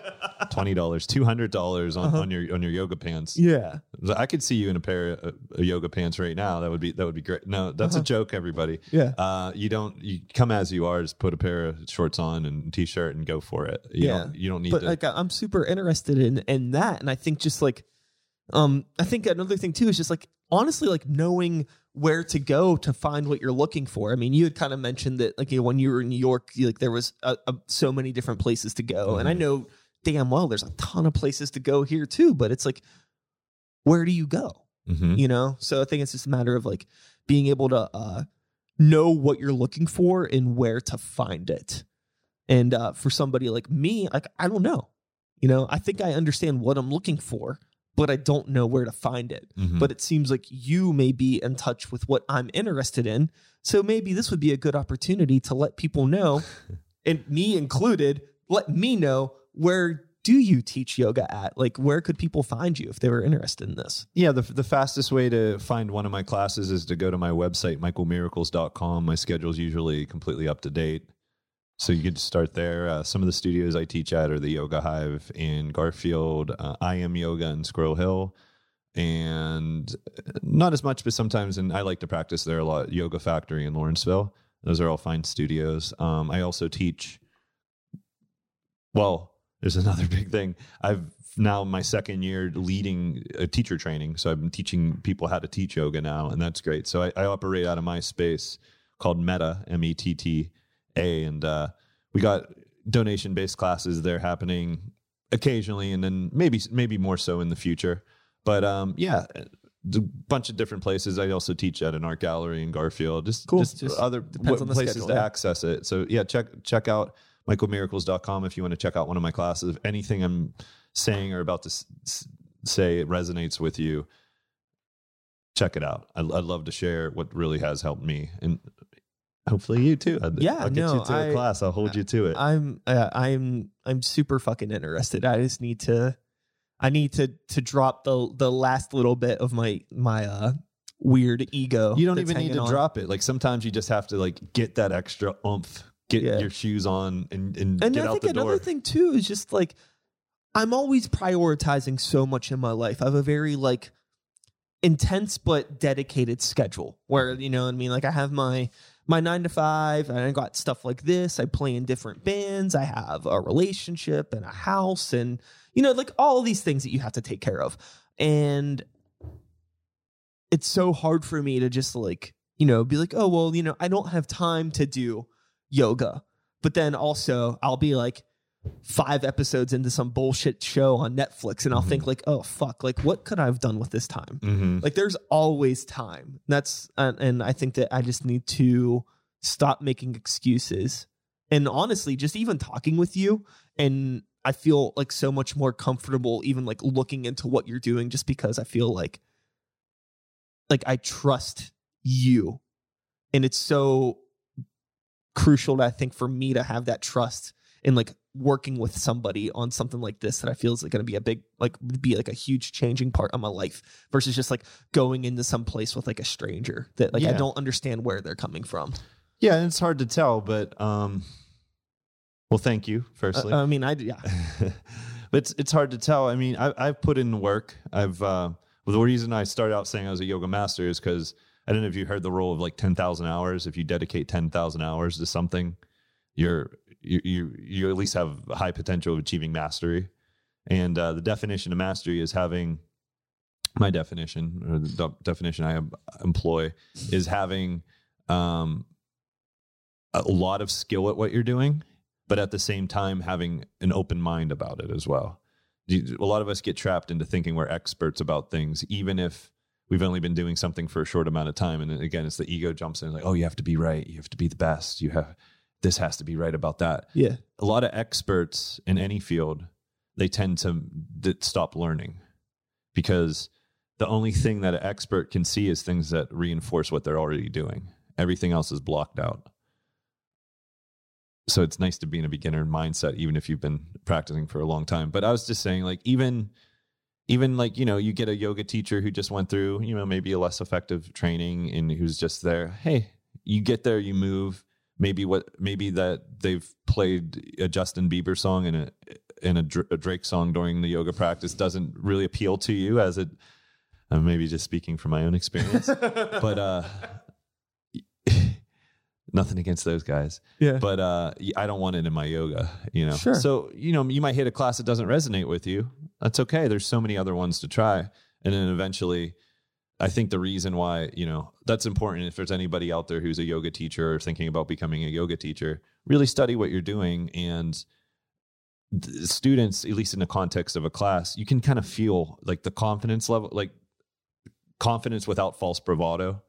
B: twenty dollars, two hundred dollars on,
A: Uh-huh.
B: on your on your yoga pants.
A: yeah.
B: I could see you in a pair of uh, yoga pants right now. That would be that would be great. No, that's
A: Uh-huh.
B: a joke, everybody.
A: Yeah.
B: Uh, you don't you come as you are. Just put a pair of shorts on and t shirt and go for it. You
A: Yeah.
B: don't, you don't need
A: but
B: to.
A: like I'm super interested in in that, and I think just like, um, I think another thing too is just like honestly like knowing where to go to find what you're looking for. I mean, you had kind of mentioned that like you know, when you were in New York, you, like there was a, a, so many different places to go, and I
B: Mhm.
A: know damn well there's a ton of places to go here too. But it's like, where do you go?
B: Mhm.
A: you know so i think it's just a matter of like being able to uh know what you're looking for and where to find it and uh for somebody like me like i don't know you know i think i understand what i'm looking for but i don't know where to find it
B: Mhm.
A: but it seems like you may be in touch with what i'm interested in so maybe this would be a good opportunity to let people know *laughs* and me included let me know where do you teach yoga at like where could people find you if they were interested in this
B: Yeah, the, the fastest way to find one of my classes is to go to my website, michaelmiracles.com. My schedule's usually completely up to date. So you could start there. Uh, some of the studios I teach at are the Yoga Hive in Garfield, uh, I Am Yoga in Squirrel Hill, and not as much, but sometimes, and I like to practice there a lot, Yoga Factory in Lawrenceville. Those are all fine studios. Um, I also teach, well, there's *laughs* another big thing. I've now my second year leading a teacher training. So been teaching people how to teach yoga now, and that's great. So I, I operate out of my space called Metta, M E T T A, and uh, we got donation based classes there happening occasionally, and then maybe maybe more so in the future. But um, yeah, a bunch of different places. I also teach at an art gallery in Garfield. Just,
A: Cool.
B: just,
A: Just
B: other w-
A: on the
B: places
A: schedule,
B: to
A: yeah.
B: access it. So yeah, check check out michaelmiracles.com if you want to check out one of my classes. If anything I'm saying or about to s- s- say resonates with you, check it out. I, I'd love to share what really has helped me, and hopefully you too. I'd-
A: Yeah,
B: I'll get
A: no,
B: you to
A: I-
B: a class. I'll hold you to it.
A: I'm uh, I'm I'm super fucking interested. I just need to I need to to drop the the last little bit of my my uh weird ego.
B: you don't even need to
A: on.
B: drop it. Like sometimes you just have to like get that extra oomph get
A: Yeah.
B: your shoes on and and,
A: and
B: get
A: I
B: out
A: think
B: the
A: another
B: door.
A: thing too is just like I'm always prioritizing so much in my life. I have a very like intense but dedicated schedule where you know what I mean like I have my my 9 to 5 and I got stuff like this. I play in different bands. I have a relationship and a house and you know like all these things that you have to take care of. And it's so hard for me to just like, you know, be like, "Oh, well, you know, I don't have time to do yoga." But then also, I'll be like five episodes into some bullshit show on Netflix and I'll think like, "Oh, fuck, like what could I have done with this time?"
B: Mhm.
A: Like there's always time. That's and, and I think that I just need to stop making excuses. And honestly, just even talking with you and I feel like so much more comfortable even like looking into what you're doing just because I feel like like I trust you. And it's so crucial I think for me to have that trust in like working with somebody on something like this that I feel is like going to be a big like be like a huge changing part of my life versus just like going into some place with like a stranger that like I don't understand where they're coming from.
B: Yeah, and it's hard to tell, but um, well, thank you. Firstly,
A: Uh, I mean, I yeah, *laughs*
B: but it's it's hard to tell. I mean, I, I've put in work. I've uh, well, the reason I started out saying I was a yoga master is because I don't know if you heard the rule of like ten thousand hours. If you dedicate ten thousand hours to something, you're you you you at least have high potential of achieving mastery. And uh, the definition of mastery is having my definition or the de- definition I employ is having um, a lot of skill at what you're doing, but at the same time having an open mind about it as well. A lot of us get trapped into thinking we're experts about things, even if we've only been doing something for a short amount of time. And again, it's the ego jumps in like, oh, you have to be right. You have to be the best. You have this has to be right about that.
A: yeah,
B: A lot of experts in any field, they tend to stop learning because the only thing that an expert can see is things that reinforce what they're already doing. Everything else is blocked out. So it's nice to be in a beginner mindset, even if you've been practicing for a long time. But I was just saying, like, even even like you know you get a yoga teacher who just went through you know maybe a less effective training and who's just there hey you get there you move maybe what maybe that they've played a justin bieber song and a and a, a drake song during the yoga practice doesn't really appeal to you as it i'm maybe just speaking from my own experience *laughs* but uh *laughs* nothing against those guys
A: yeah,
B: but uh i don't want it in my yoga you know?
A: Sure.
B: so you know you might hit a class that doesn't resonate with you. That's okay. There's so many other ones to try. And then eventually i think the reason why you know that's important if there's anybody out there who's a yoga teacher or thinking about becoming a yoga teacher really study what you're doing and students at least in the context of a class you can kind of feel like the confidence level like confidence without false bravado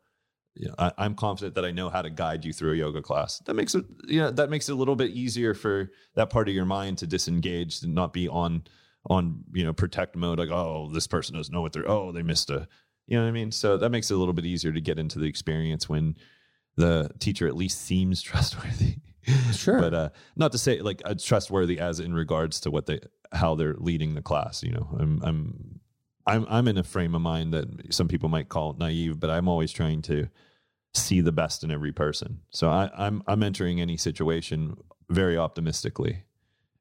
B: you know, I, I'm confident that I know how to guide you through a yoga class. That makes it, you know, that makes it a little bit easier for that part of your mind to disengage and not be on, on, you know, protect mode. Like, oh, this person doesn't know what they're, oh, they missed a, you know what I mean? So that makes it a little bit easier to get into the experience when the teacher at least seems *laughs* trustworthy.
A: Sure.
B: But uh, not to say like uh, trustworthy as in regards to what they, how they're leading the class. You know, I'm, I'm, I'm I'm in a frame of mind that some people might call naive, but I'm always trying to see the best in every person. So I, I'm I'm entering any situation very optimistically,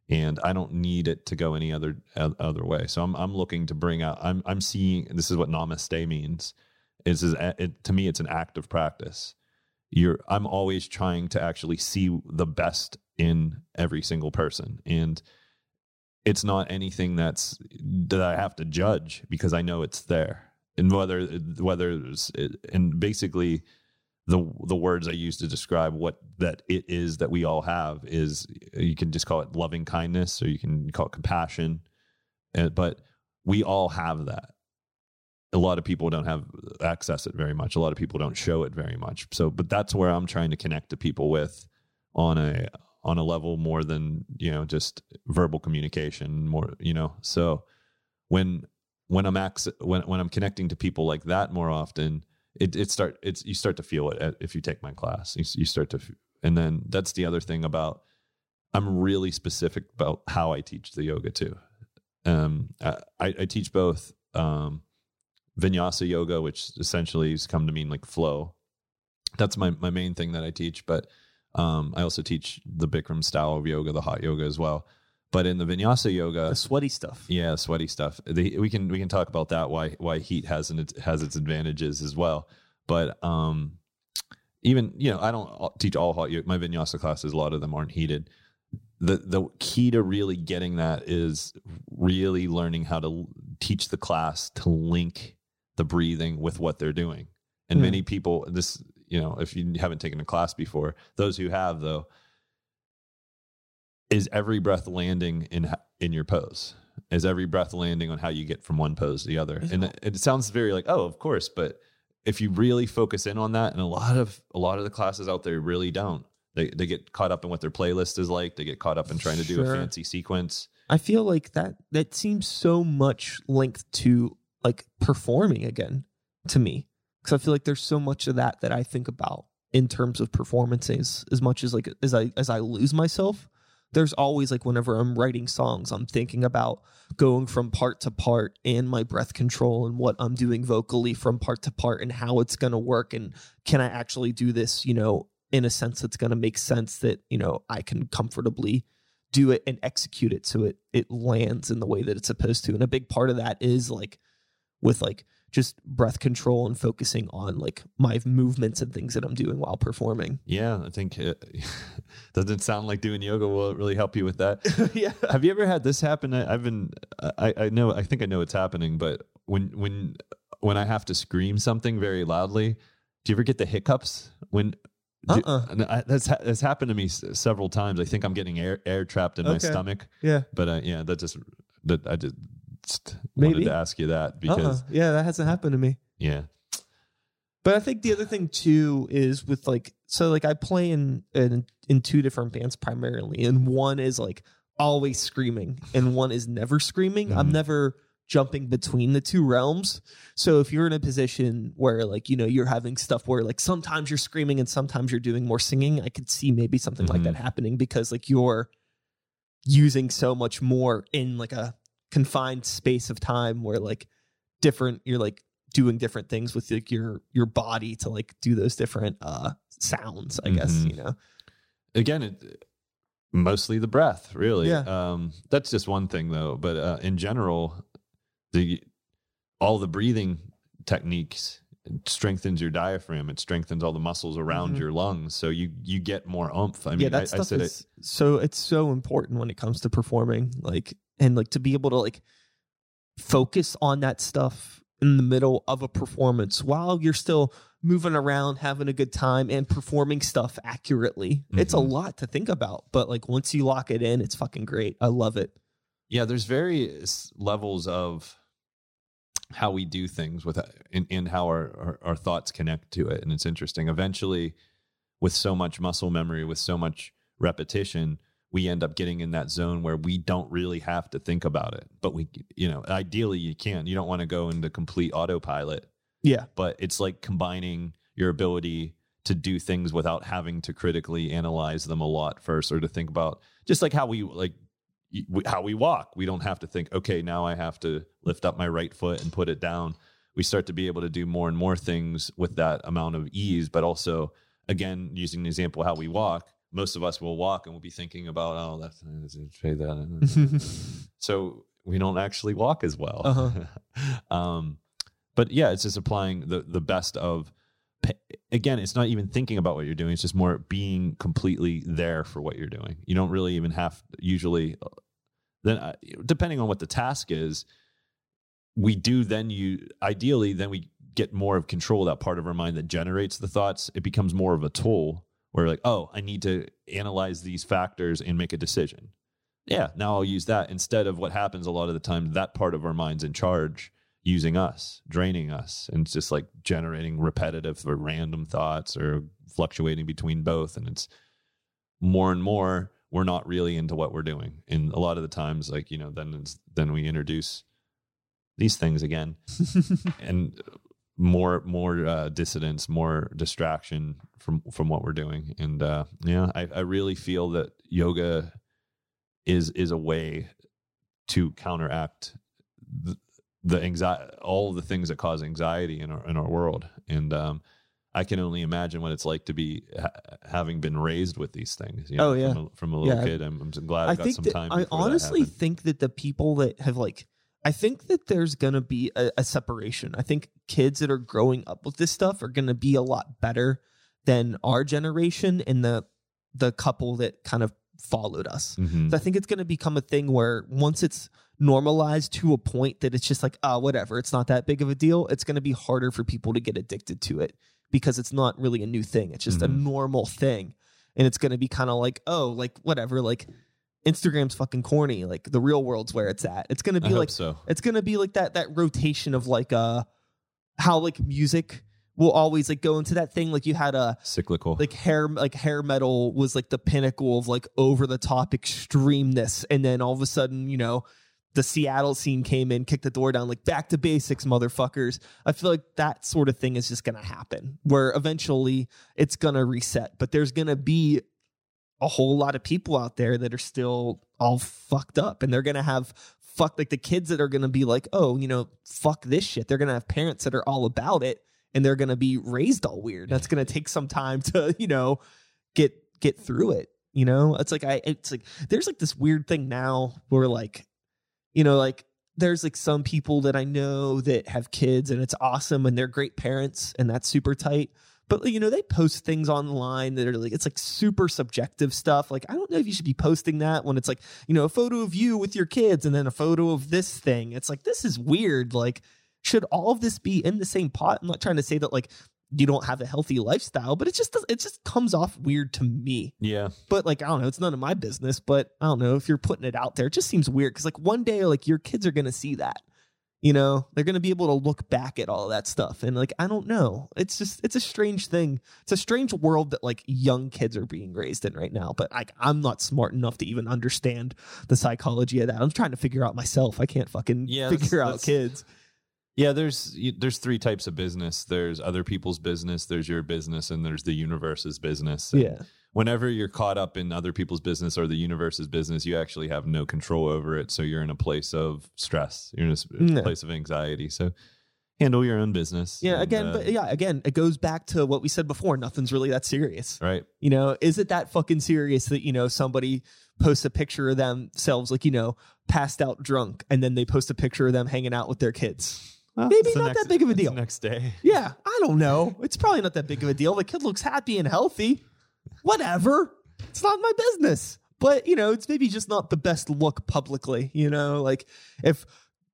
B: and I don't need it to go any other other way. So I'm I'm looking to bring out. I'm I'm seeing. This is what Namaste means. Is is it, to me it's an act of practice. You're I'm always trying to actually see the best in every single person, and it's not anything that's that I have to judge because I know it's there. And whether whether it's, and basically the the words I use to describe what that it is that we all have is you can just call it loving kindness or you can call it compassion, Uh, but we all have that. A lot of people don't have access it very much. A lot of people don't show it very much. So, but that's where I'm trying to connect to people with on a on a level more than you know just verbal communication. More you know. So when when I'm ac- when when I'm connecting to people like that more often, it it start it's you start to feel it if you take my class. You, you start to, and then that's the other thing about I'm really specific about how I teach the yoga too. Um, I, I teach both um, vinyasa yoga, which essentially has come to mean like flow. That's my my main thing that I teach, but Um, I also teach the Bikram style of yoga, the hot yoga as well. But in the vinyasa yoga,
A: The sweaty stuff.
B: yeah, sweaty stuff. The, we can we can talk about that why why heat has an, has its advantages as well. But um, even you know I don't teach all hot yoga. My vinyasa classes, a lot of them aren't heated. The the key to really getting that is really learning how to teach the class to link the breathing with what they're doing. And
A: Hmm.
B: many people, this you know, if you haven't taken a class before, those who have though, is every breath landing in in your pose? Is every breath landing on how you get from one pose to the other? And it, sounds very like, oh, of course, but if you really focus in on that, and a lot of a lot of the classes out there really don't. They they get caught up in what their playlist is like. They get caught up in trying to do a fancy sequence.
A: I feel like that that seems so much linked to like performing again to me because I feel like there's so much of that that I think about in terms of performances as much as like as I as I lose myself there's always like whenever I'm writing songs I'm thinking about going from part to part and my breath control and what I'm doing vocally from part to part and how it's going to work and can I actually do this you know in a sense that's going to make sense that you know I can comfortably do it and execute it so it it lands in the way that it's supposed to. And a big part of that is like with like just breath control and focusing on like my movements and things that I'm doing while performing.
B: Yeah, I think it *laughs* doesn't sound like doing yoga will really help you with that. *laughs*
A: yeah.
B: Have you ever had this happen? I, I've been, I, I know, I think I know it's happening, but when when when I have to scream something very loudly, do you ever get the hiccups when? do-
A: Uh-uh.
B: I- that's that's happened to me several times. I think I'm getting air air trapped in my stomach,
A: Yeah.
B: but uh, yeah, that just that I just
A: Maybe.
B: wanted to ask you that
A: Uh-uh.
B: because
A: Yeah, that hasn't happened to me.
B: yeah,
A: But I think the other thing too is with like so like I play in in, in two different bands primarily, and one is like always screaming, and one is never screaming. I'm
B: Mhm.
A: never jumping between the two realms. So if you're in a position where like you know you're having stuff where like sometimes you're screaming and sometimes you're doing more singing, I could see maybe something like
B: Mhm.
A: that happening because like you're using so much more in like a confined space of time where like different you're like doing different things with like your your body to like do those different uh sounds i guess
B: Mhm.
A: you know
B: again it, mostly the breath really
A: Yeah.
B: um that's just one thing though but uh, in general the all the breathing techniques strengthens your diaphragm it strengthens all the muscles around
A: Mhm.
B: your lungs so you you get more oomph i mean
A: yeah that
B: I, I
A: stuff
B: said
A: is so it's so important when it comes to performing like and like to be able to like focus on that stuff in the middle of a performance while you're still moving around having a good time and performing stuff accurately. It's a
B: Mhm.
A: lot to think about but like once you lock it in it's fucking great. I love it.
B: Yeah there's various levels of how we do things with and, and how our, our our thoughts connect to it and it's interesting. Eventually with so much muscle memory with so much repetition we end up getting in that zone where we don't really have to think about it. But we you know ideally you can. You don't want to go into complete autopilot.
A: Yeah.
B: But it's like combining your ability to do things without having to critically analyze them a lot first or to think about just like how we like how we walk. We don't have to think okay now i have to lift up my right foot and put it down. We start to be able to do more and more things with that amount of ease but also again using the example of how we walk most of us will walk and we'll be thinking about oh that's say that *laughs* so we don't actually walk as well.
A: Uh-huh. *laughs*
B: um but yeah it's just applying the the best of again it's not even thinking about what you're doing it's just more being completely there for what you're doing. You don't really even have usually then uh, depending on what the task is we do then you ideally then we get more of control of that part of our mind that generates the thoughts. It becomes more of a tool where like oh i need to analyze these factors and make a decision. Yeah now i'll use that instead of what happens a lot of the time that part of our mind's in charge using us draining us and it's just like generating repetitive or random thoughts or fluctuating between both. And it's more and more we're not really into what we're doing. And a lot of the times like you know then it's, then we introduce these things again. *laughs* And more more uh, dissidence more distraction from from what we're doing and uh yeah i, I really feel that yoga is is a way to counteract the, the anxiety all the things that cause anxiety in our in our world and um I can only imagine what it's like to be ha- having been raised with these things. You know,
A: Oh, yeah.
B: from a, from a little
A: Yeah.
B: kid. I'm, I'm glad I,
A: I
B: got some
A: that,
B: time.
A: I honestly think that the people that have like I think that there's gonna be a, a separation. I think kids that are growing up with this stuff are gonna be a lot better than our generation and the the couple that kind of followed us.
B: Mhm.
A: So I think it's gonna become a thing where once it's normalized to a point that it's just like, oh, whatever, it's not that big of a deal, it's gonna be harder for people to get addicted to it because it's not really a new thing. It's just a
B: Mhm.
A: normal thing. And it's gonna be kind of like, oh, like whatever, like Instagram's fucking corny. Like the real world's where it's at. It's gonna be
B: hope
A: like
B: so.
A: it's gonna be like that that rotation of like uh how like music will always like go into that thing. Like you had a
B: Cyclical.
A: like hair like hair metal was like the pinnacle of like over the top extremeness, and then all of a sudden, you know, the Seattle scene came in, kicked the door down, like back to basics, motherfuckers. I feel like that sort of thing is just gonna happen, where eventually it's gonna reset. But there's gonna be a whole lot of people out there that are still all fucked up, and they're gonna have fuck like the kids that are gonna be like, oh, you know, fuck this shit. They're gonna have parents that are all about it, and they're gonna be raised all weird. That's gonna take some time to, *laughs* you know, get get through it. You know, it's like I, it's like there's like this weird thing now where like, you know, like there's like some people that I know that have kids and it's awesome and they're great parents and that's super tight. But you know, they post things online that are like it's like super subjective stuff. Like I don't know if you should be posting that when it's like, you know, a photo of you with your kids and then a photo of this thing. It's like this is weird. Like should all of this be in the same pot? I'm not trying to say that like you don't have a healthy lifestyle, but it just it just comes off weird to me.
B: yeah.
A: But like I don't know, it's none of my business. But I don't know if you're putting it out there, it just seems weird because like one day like your kids are gonna see that, you know, they're gonna be able to look back at all that stuff, and like I don't know, it's just it's a strange thing. It's a strange world that like young kids are being raised in right now. But like I'm not smart enough to even understand the psychology of that. I'm trying to figure out myself. I can't fucking
B: Yeah,
A: figure
B: that's-
A: out
B: that's-
A: kids.
B: Yeah, there's there's three types of business. There's other people's business, there's your business, and there's the universe's business. And
A: Yeah.
B: Whenever you're caught up in other people's business or the universe's business, you actually have no control over it. So you're in a place of stress. You're in a
A: Yeah.
B: place of anxiety. So handle your own business.
A: Yeah,
B: and,
A: again,
B: uh,
A: but yeah, again, it goes back to what we said before. Nothing's really that serious.
B: right.
A: You know, is it that fucking serious that, you know, somebody posts a picture of themselves, like, you know, passed out drunk, and then they post a picture of them hanging out with their kids? Maybe not
B: next-
A: that big of a deal.
B: next day. *laughs*
A: Yeah, I don't know. It's probably not that big of a deal. The kid looks happy and healthy. Whatever. It's not my business. But, you know, it's maybe just not the best look publicly. You know, like if,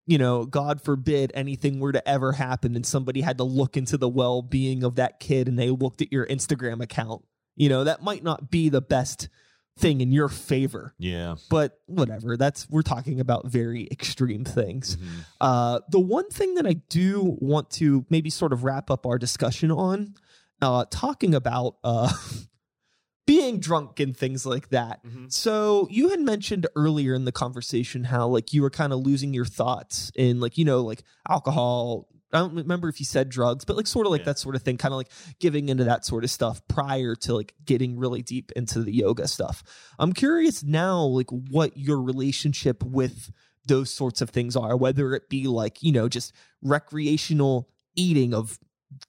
A: you know, God forbid anything were to ever happen and somebody had to look into the well being of that kid and they looked at your Instagram account, you know, that might not be the best thing in your favor.
B: Yeah.
A: But whatever. That's, we're talking about very extreme things.
B: Mhm.
A: Uh, the one thing that I do want to maybe sort of wrap up our discussion on, uh, talking about uh, *laughs* being drunk and things like that.
B: Mhm.
A: So you had mentioned earlier in the conversation how like you were kind of losing your thoughts in like you know like alcohol. I don't remember if you said drugs, but like sort of like
B: Yeah.
A: that sort of thing, kind of like giving into that sort of stuff prior to like getting really deep into the yoga stuff. I'm curious now, like what your relationship with those sorts of things are, whether it be like, you know, just recreational eating of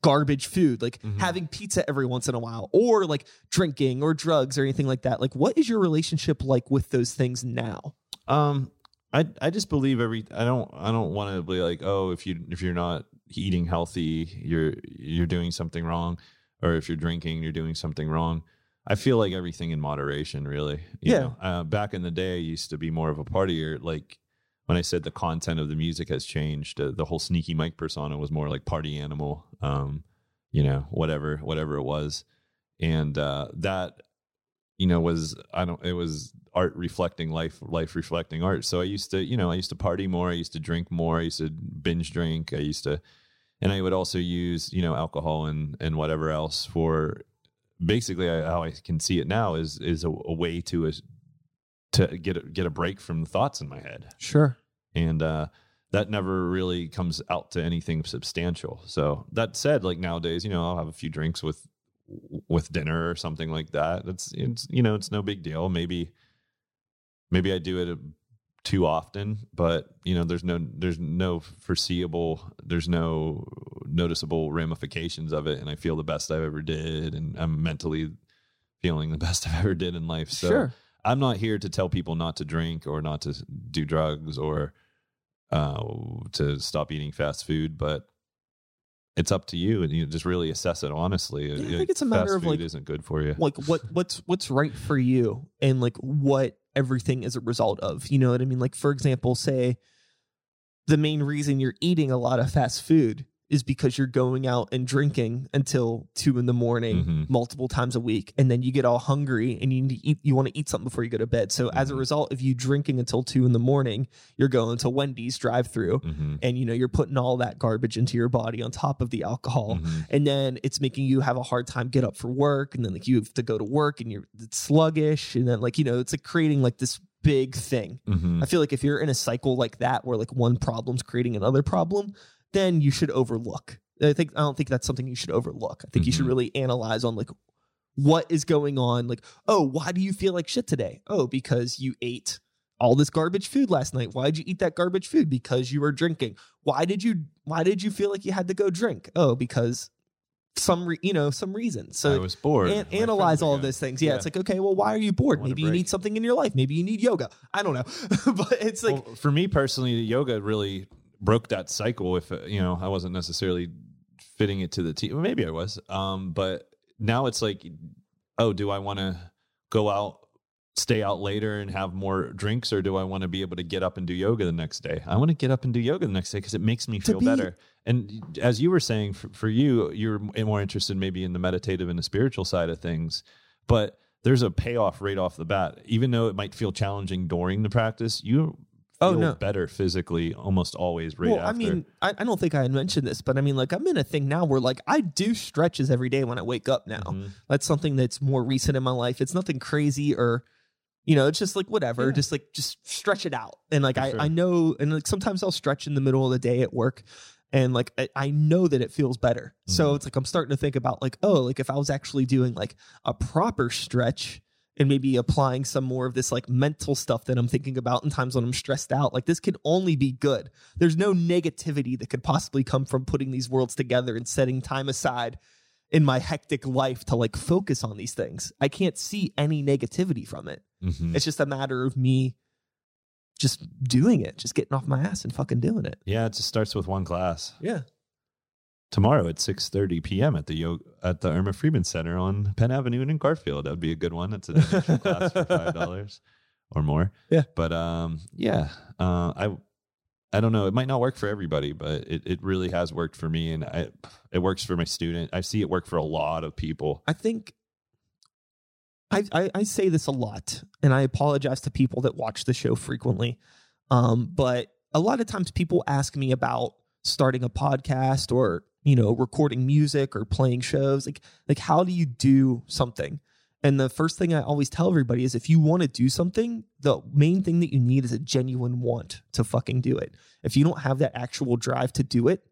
A: garbage food, like
B: Mhm.
A: having pizza every once in a while, or like drinking or drugs or anything like that. Like, what is your relationship like with those things now?
B: Um, I I just believe every. I don't I don't want to be like oh if you if you're not eating healthy you're you're doing something wrong, or if you're drinking you're doing something wrong. I feel like everything in moderation, really. You
A: Yeah.
B: Know? Uh, back in the day, I used to be more of a partier. Like when I said the content of the music has changed, uh, the whole sneaky Mike persona was more like party animal. Um, you know, whatever whatever it was, and uh, that you know was i don't it was art reflecting life life reflecting art. So i used to you know i used to party more i used to drink more i used to binge drink i used to and i would also use you know alcohol and and whatever else for basically I, how i can see it now is is a, a way to to get a, get a break from the thoughts in my head.
A: Sure.
B: and uh that never really comes out to anything substantial. So that said like nowadays you know i'll have a few drinks with with dinner or something like that. It's it's you know it's no big deal. Maybe maybe i do it uh, too often but you know there's no there's no foreseeable there's no noticeable ramifications of it, and I feel the best I've ever did, and I'm mentally feeling the best *laughs* I've ever did in life. So
A: sure.
B: I'm not here to tell people not to drink or not to do drugs or uh, to stop eating fast food, but it's up to you, and you just really assess it honestly.
A: Yeah, I think it's a matter of,
B: food
A: like-
B: isn't good for you.
A: like what what's what's right for you and like what everything is a result of you know what i mean? Like for example say the main reason you're eating a lot of fast food is because you're going out and drinking until two in the morning
B: Mhm.
A: multiple times a week and then you get all hungry and you need to eat you want to eat something before you go to bed. So as a
B: Mhm.
A: result of you drinking until two in the morning you're going to wendy's drive through
B: hmm
A: and you know you're putting all that garbage into your body on top of the alcohol
B: hmm
A: and then it's making you have a hard time get up for work and then like you have to go to work and you're sluggish and then like you know it's like creating like this big thing.
B: Hmm
A: i feel like if you're in a cycle like that where like one problem's creating another problem then you should overlook. I think i don't think that's something you should overlook. I think you should
B: Mhm.
A: really analyze on like what is going on like oh why do you feel like shit today? Oh because you ate all this garbage food last night. Why did you eat that garbage food? Because you were drinking. Why did you why did you feel like you had to go drink? Oh because some re- you know some reason. So I
B: was bored.
A: an- analyze all of those things. Yeah,
B: Yeah.
A: it's like okay well why are you bored? Maybe you need something in your life. Maybe you need yoga. I don't know but it's like
B: well, for me personally, yoga really broke that cycle. If uh, you know, I wasn't necessarily fitting it to the team. Well, maybe I was. Um, but now it's like, oh, do I want to go out, stay out later, and have more drinks, or do I want to be able to get up and do yoga the next day? I want to get up and do yoga the next day because it makes me feel
A: be-
B: better. And as you were saying, for, for you, you're more interested maybe in the meditative and the spiritual side of things, but there's a payoff right off the bat. Even though it might feel challenging during the practice, you
A: Oh,
B: feel
A: no.
B: better physically almost always right
A: well,
B: after.
A: I mean, I, I don't think I had mentioned this, but I mean, like, I'm in a thing now where, like, I do stretches every day when I wake up now.
B: Mhm.
A: That's something that's more recent in my life. It's nothing crazy or, you know, it's just like whatever,
B: Yeah.
A: just like, just stretch it out. And like,
B: For
A: I,
B: sure.
A: I know, and like sometimes I'll stretch in the middle of the day at work. And like, I, I know that it feels better. So
B: Mhm.
A: it's like, I'm starting to think about, like, oh, like if I was actually doing like a proper stretch and maybe applying some more of this like mental stuff that I'm thinking about in times when I'm stressed out, like this can only be good. There's no negativity that could possibly come from putting these worlds together and setting time aside in my hectic life to like focus on these things. I can't see any negativity from it.
B: Mhm.
A: It's just a matter of me just doing it, just getting off my ass and fucking doing it.
B: yeah, it just starts with one class
A: Yeah.
B: Tomorrow at six thirty p.m. at the yoga, at the Irma Freeman Center on Penn Avenue in Garfield. That would be a good one. It's an admission class for five *laughs* dollars or more.
A: Yeah.
B: but um, yeah, uh, I. I don't know. It might not work for everybody, but it, it really has worked for me, and I, it works for my student. I see it work for a lot of people.
A: I think I, I I say this a lot, and I apologize to people that watch the show frequently. Um, but a lot of times people ask me about starting a podcast or you know recording music or playing shows. Like like how do you do something? And the first thing I always tell everybody is if you want to do something, the main thing that you need is a genuine want to fucking do it. If you don't have that actual drive to do it,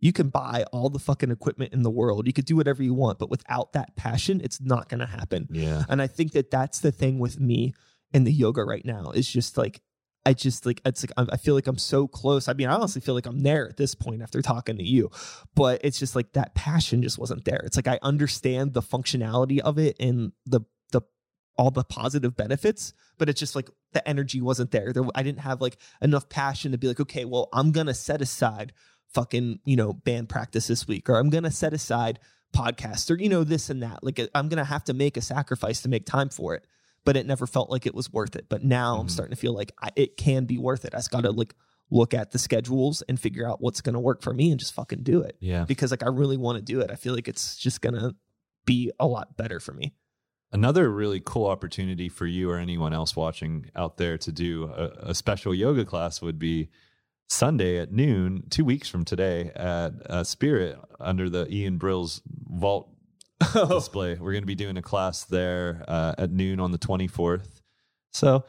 A: you can buy all the fucking equipment in the world. You could do whatever you want, but without that passion, it's not going to happen.
B: Yeah,
A: And I think that that's the thing with me in the yoga right now is just like, I just like, it's like, I feel like I'm so close. I mean, I honestly feel like I'm there at this point after talking to you, but it's just like that passion just wasn't there. It's like I understand the functionality of it and the, the, all the positive benefits, but it's just like the energy wasn't there. there. I didn't have like enough passion to be like, okay, well, I'm to set aside fucking, you know, band practice this week, or I'm to set aside podcasts, or, you know, this and that. Like, I'm to have to make a sacrifice to make time for it. But it never felt like it was worth it. But now I'm
B: Mhm.
A: starting to feel like I, it can be worth it. I just got to like look at the schedules and figure out what's going to work for me and just fucking do it
B: yeah.
A: because like I really want to do it. I feel like it's just going to be a lot better for me.
B: Another really cool opportunity for you or anyone else watching out there to do a, a special yoga class would be Sunday at noon, two weeks from today at uh, Spirit under the Ian Brill's vault *laughs* display. We're going to be doing a class there uh, at noon on the 24th. So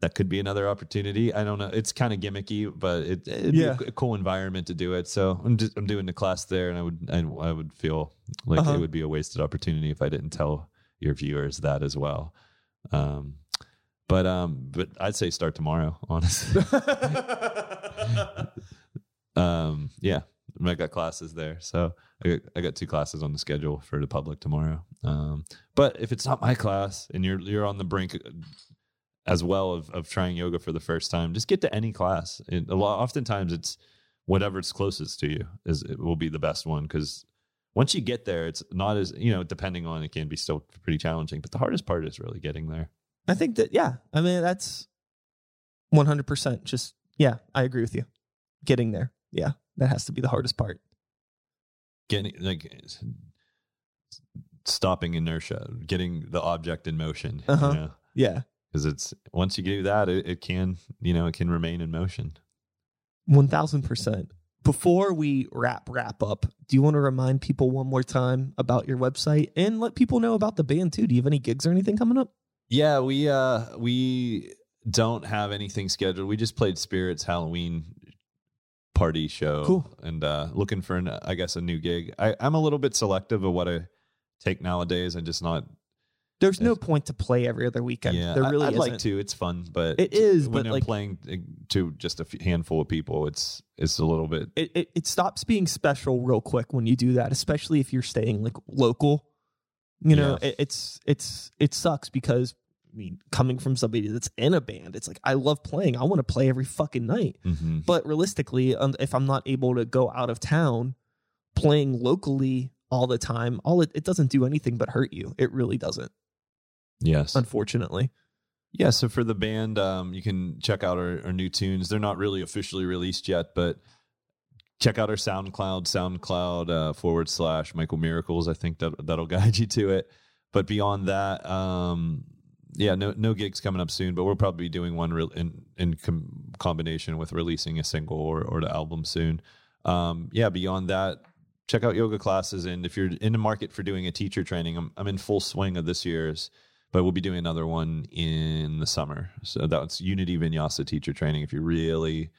B: that could be another opportunity. I don't know. It's kind of gimmicky, but it, it'd
A: Yeah.
B: be a cool environment to do it. So I'm just, I'm doing the class there, and I would I, I would feel like
A: Uh-huh.
B: it would be a wasted opportunity if I didn't tell your viewers that as well. Um, but um, but I'd say start tomorrow, honestly. *laughs* *laughs* um, yeah, I got classes there, so I got, I got two classes on the schedule for the public tomorrow. Um, but if it's not my class and you're you're on the brink as well of of trying yoga for the first time, just get to any class. It, a lot, oftentimes it's whatever's closest to you is it will be the best one because once you get there, it's not as you know. Depending on it, can be still pretty challenging. But the hardest part is really getting there.
A: I think that yeah, I mean that's one hundred percent. Just yeah, I agree with you. Getting there, yeah, that has to be the hardest part.
B: Getting like stopping inertia, getting the object in motion.
A: Uh-huh.
B: You know?
A: Yeah,
B: because it's once you do that, it, it can you know it can remain in motion.
A: one thousand percent. Before we wrap wrap up, do you want to remind people one more time about your website and let people know about the band too? Do you have any gigs or anything coming up?
B: Yeah, we uh we don't have anything scheduled. We just played Spirits Halloween party show.
A: Cool.
B: And uh looking for an I guess a new gig. I, I'm a little bit selective of what I take nowadays. I'm just not
A: There's no point to play every other weekend.
B: yeah.
A: there really
B: I, would
A: isn't.
B: like to. It's fun, but
A: It is,
B: when
A: but,
B: I'm
A: like-
B: playing uh, to just a handful of people, it's it's a little bit
A: It, it it stops being special real quick when you do that, especially if you're staying like local. You know,
B: Yeah.
A: it, it's it's it sucks because mean, coming from somebody that's in a band, it's like I love playing. I want to play every fucking night.
B: mhm.
A: But realistically, um, if I'm not able to go out of town playing locally all the time, all it, it doesn't do anything but hurt you. It really doesn't,
B: yes.
A: unfortunately.
B: Yeah, so for the band, um, you can check out our, our new tunes. They're not really officially released yet, but check out our SoundCloud, SoundCloud uh, forward slash Michael Miracles. I think that that'll *laughs* guide you to it. But beyond that, um, yeah, no no gigs coming up soon. But we'll probably be doing one in in com- combination with releasing a single or or the album soon. Um, yeah, beyond that, check out yoga classes. And if you're in the market for doing a teacher training, I'm I'm in full swing of this year's but we'll be doing another one in the summer. So that's Unity Vinyasa teacher training. If you really,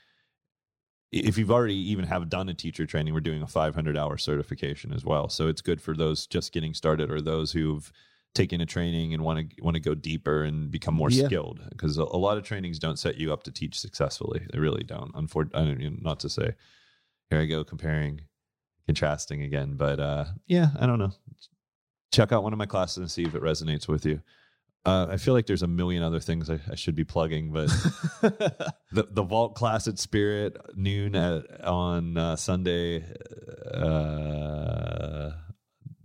B: if you've already even have done a teacher training, we're doing a 500 hour certification as well. So it's good for those just getting started or those who've taken a training and want to want to go deeper and become more
A: Yeah.
B: skilled. Because a, a lot of trainings don't set you up to teach successfully. They really don't. Unfortunately, not to say here I go comparing, contrasting again, but uh, yeah, I don't know check out one of my classes and see if it resonates with you. Uh, I feel like there's a million other things I, I should be plugging, but *laughs* the the vault class at Spirit noon at, on uh, Sunday, uh,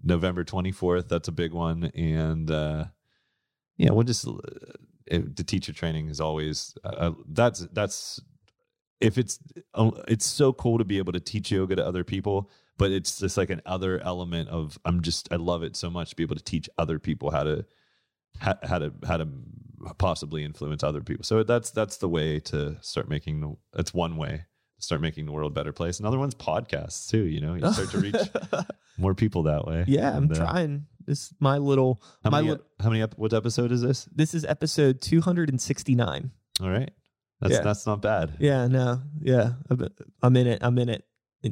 B: November 24th. That's a big one, and uh, yeah, we'll just uh, it, the teacher training is always uh, that's that's if it's uh, it's so cool to be able to teach yoga to other people but it's just like an other element of i'm just i love it so much to be able to teach other people how to how, how to how to possibly influence other people so that's that's the way to start making the that's one way start making the world a better place another one's podcasts too you know you start to reach *laughs* more people that way
A: yeah, I'm
B: And, uh,
A: trying. This is my little
B: how
A: my
B: many,
A: lit-
B: how many ep- what episode is this
A: this is episode 269.
B: all right that's
A: Yeah.
B: that's not bad
A: Yeah, no, yeah, I'm- I'm in it. I'm in it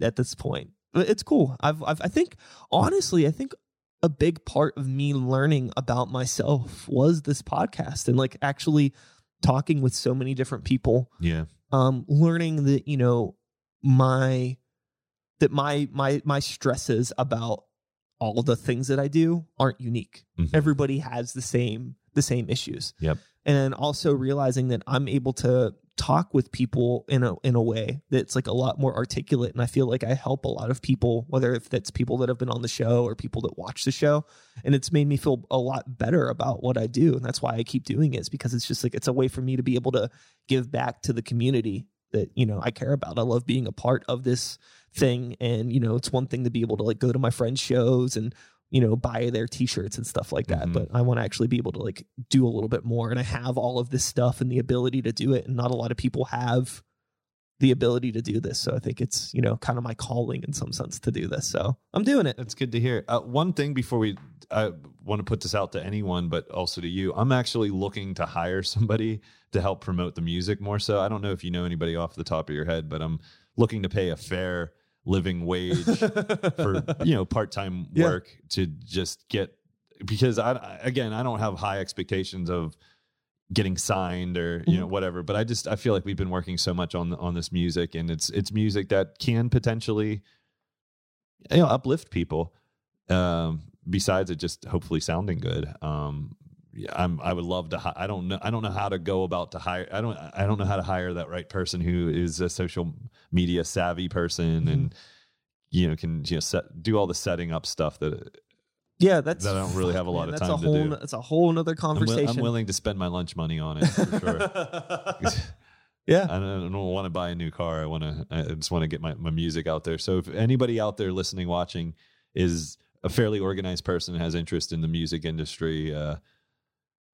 A: at this point. But It's cool. I've, I've, I think, honestly, I think a big part of me learning about myself was this podcast and like actually talking with so many different people.
B: yeah
A: Um, learning that you know my that my my my stresses about all the things that I do aren't unique
B: Mhm.
A: everybody has the same the same issues.
B: Yep.
A: And also realizing that I'm able to talk with people in a in a way that's like a lot more articulate and I feel like I help a lot of people whether if that's people that have been on the show or people that watch the show and it's made me feel a lot better about what I do and that's why I keep doing it is because it's just like it's a way for me to be able to give back to the community that you know I care about. I love being a part of this thing and you know it's one thing to be able to like go to my friends shows and you know buy their t-shirts and stuff like that
B: Mhm.
A: but i want to actually be able to like do a little bit more and i have all of this stuff and the ability to do it and not a lot of people have the ability to do this so i think it's you know kind of my calling in some sense to do this so i'm doing it
B: That's good to hear. Uh, one thing before we, I want to put this out to anyone, but also to you. I'm actually looking to hire somebody to help promote the music more. So I don't know if you know anybody off the top of your head, but I'm looking to pay a fair living wage for *laughs* you know part time
A: Yeah.
B: work to just get because I again I don't have high expectations of getting signed or you know whatever but I just I feel like we've been working so much on on this music and it's it's music that can potentially you know uplift people. Um, besides it just hopefully sounding good. Um, yeah, I'm. I would love to. Hi- I don't know. I don't know how to go about to hire. I don't. I don't know how to hire that right person who is a social media savvy person and you know can you know set do all the setting up stuff that
A: Yeah, that's
B: That I don't really have a lot
A: man,
B: of time
A: a
B: to
A: whole,
B: do.
A: That's a whole nother
B: I'm, wi-
A: conversation.
B: I'm willing to spend my lunch money on it for sure. *laughs* *laughs*
A: yeah,
B: I don't, I don't want to buy a new car. I want to. I just want to get my, my music out there. So if anybody out there listening, watching, is a fairly organized person, has interest in the music industry, uh,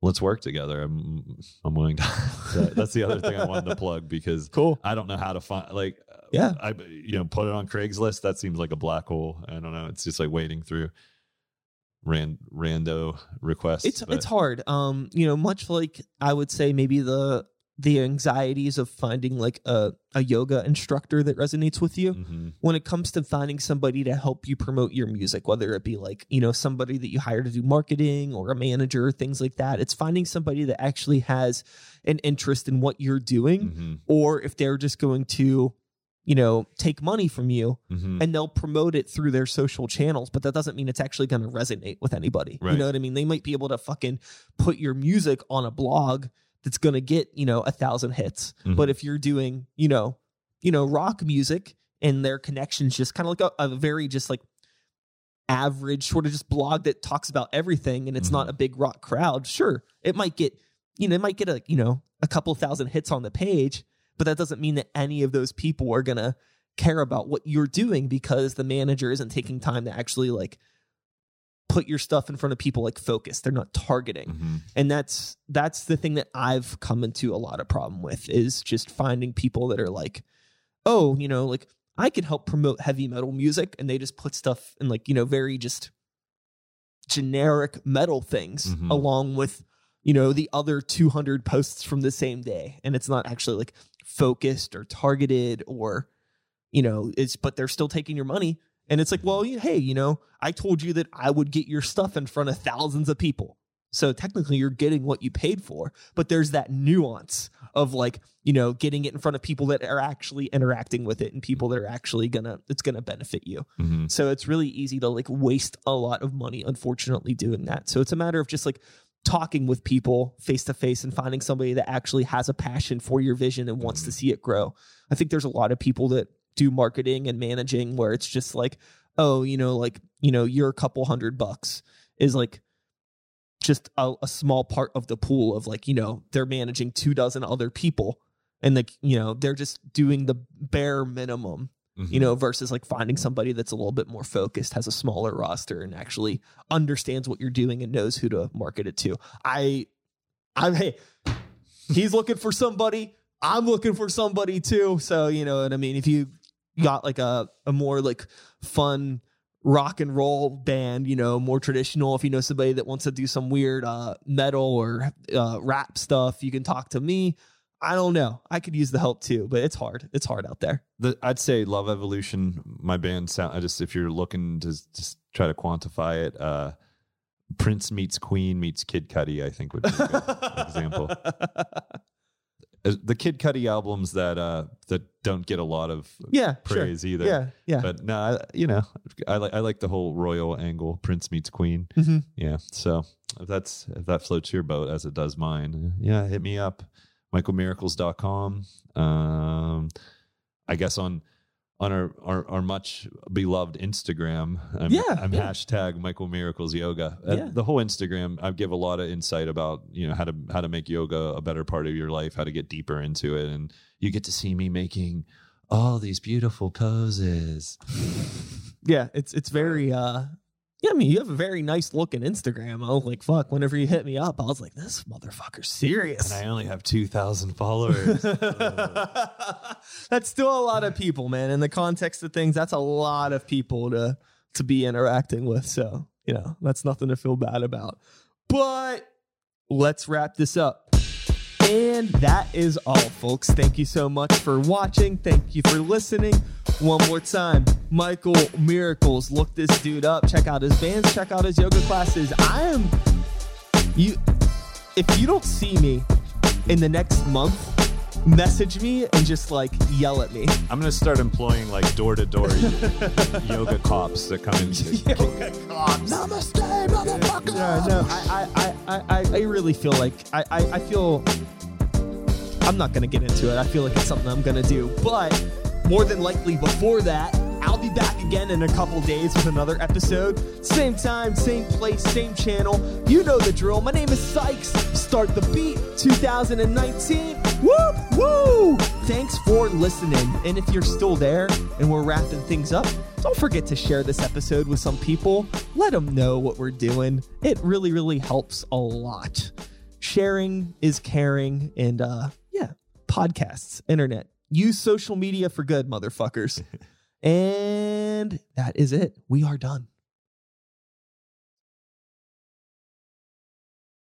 B: let's work together. I'm I'm willing to. *laughs* that- that's the other thing I wanted to plug because
A: cool.
B: I don't know how to find like.
A: Yeah.
B: I you know put it on Craigslist. That seems like a black hole. I don't know. It's just like wading through ran rando requests.
A: It's
B: but-
A: it's hard. Um, you know, much like I would say maybe the the anxieties of finding like a, a yoga instructor that resonates with you.
B: Mhm.
A: when it comes to finding somebody to help you promote your music, whether it be like, you know, somebody that you hire to do marketing or a manager, things like that. It's finding somebody that actually has an interest in what you're doing,
B: Mhm.
A: or if they're just going to, you know, take money from you
B: Mhm.
A: and they'll promote it through their social channels, but that doesn't mean it's actually going to resonate with anybody. You know what I mean? They might be able to fucking put your music on a blog that's going to get, you know, a thousand hits.
B: Mhm.
A: But if you're doing, you know, you know, rock music and their connections just kind of like a, a very just like average sort of just blog that talks about everything and it's not
B: Mhm.
A: a big rock crowd, sure, it might get, you know, it might get a, you know, a couple thousand hits on the page, but that doesn't mean that any of those people are going to care about what you're doing because the manager isn't taking time to actually like put your stuff in front of people like focus. They're not targeting
B: Mhm.
A: and that's that's the thing that i've come into a lot of problem with is just finding people that are like oh you know like i can help promote heavy metal music and they just put stuff in like you know very just generic metal things
B: Mhm.
A: along with you know the other 200 posts from the same day and it's not actually like focused or targeted or you know it's but they're still taking your money and it's like well hey you know i told you that i would get your stuff in front of thousands of people so technically you're getting what you paid for but there's that nuance of like you know getting it in front of people that are actually interacting with it and people that are actually gonna it's gonna benefit you
B: Mhm.
A: so it's really easy to like waste a lot of money, unfortunately, doing that. So it's a matter of just like talking with people face to face and finding somebody that actually has a passion for your vision and wants to see it grow. I think there's a lot of people that do marketing and managing where it's just like, oh, you know, like, you know, you're a couple hundred bucks is like just a, a small part of the pool of like, you know, they're managing two dozen other people and like, you know, they're just doing the bare minimum you mm-hmm. know, versus like finding somebody that's a little bit more focused, has a smaller roster, and actually understands what you're doing and knows who to market it to. I, I'm hey, he's looking for somebody. I'm looking for somebody too. So you know what I mean. If you got like a a more like fun rock and roll band, you know, more traditional. If you know somebody that wants to do some weird uh, metal or uh, rap stuff, you can talk to me. I don't know. I could use the help too, but it's hard. It's hard out there.
B: the, I'd say Love Evolution, my band sound. I just if you're looking to just try to quantify it, uh, Prince meets Queen meets Kid Cudi, I think would be a good *laughs* example. The Kid Cudi albums that uh that don't get a lot of
A: Yeah,
B: praise
A: sure.
B: either.
A: Yeah, yeah.
B: But no, I, you know, I like I like the whole royal angle, Prince meets Queen.
A: Mhm.
B: Yeah. So if that's if that floats your boat as it does mine, yeah, hit me up. MichaelMiracles.com. Um I guess on on our, our, our much beloved Instagram. I'm,
A: Yeah,
B: I'm
A: yeah.
B: hashtag Michael Miracles Yoga. Uh,
A: Yeah.
B: The whole Instagram, I give a lot of insight about, you know, how to how to make yoga a better part of your life, how to get deeper into it. And you get to see me making all these beautiful poses. *laughs*
A: yeah, it's it's very uh yeah, I mean you have a very nice looking Instagram. I was like, fuck, whenever you hit me up, I was like, this motherfucker's serious.
B: And I only have 2,000 followers. *laughs*
A: that's still a lot of people, man. In the context of things, that's a lot of people to to be interacting with. So, you know, that's nothing to feel bad about. But let's wrap this up. And that is all, folks. Thank you so much for watching. Thank you for listening. One more time, Michael Miracles. Look this dude up. Check out his bands. Check out his yoga classes. I am you. If you don't see me in the next month message me and just like yell at me.
B: I'm gonna start employing like door to door yoga cops that come in. Yoga cops.
A: Namaste, motherfucker. Yeah, no, I, I, I, I, I really feel like I, I, I feel. I'm not gonna get into it. I feel like it's something I'm gonna do, but more than likely before that, I'll be back again in a couple days with another episode. Same time, same place, same channel. You know the drill. My name is Sykes. Start the beat 2019. Whoop, woo! Thanks for listening. And if you're still there and we're wrapping things up, don't forget to share this episode with some people. Let them know what we're doing. It really, really helps a lot. Sharing is caring, and uh, yeah, podcasts, internet. Use social media for good, motherfuckers. *laughs* and that is it. We are done.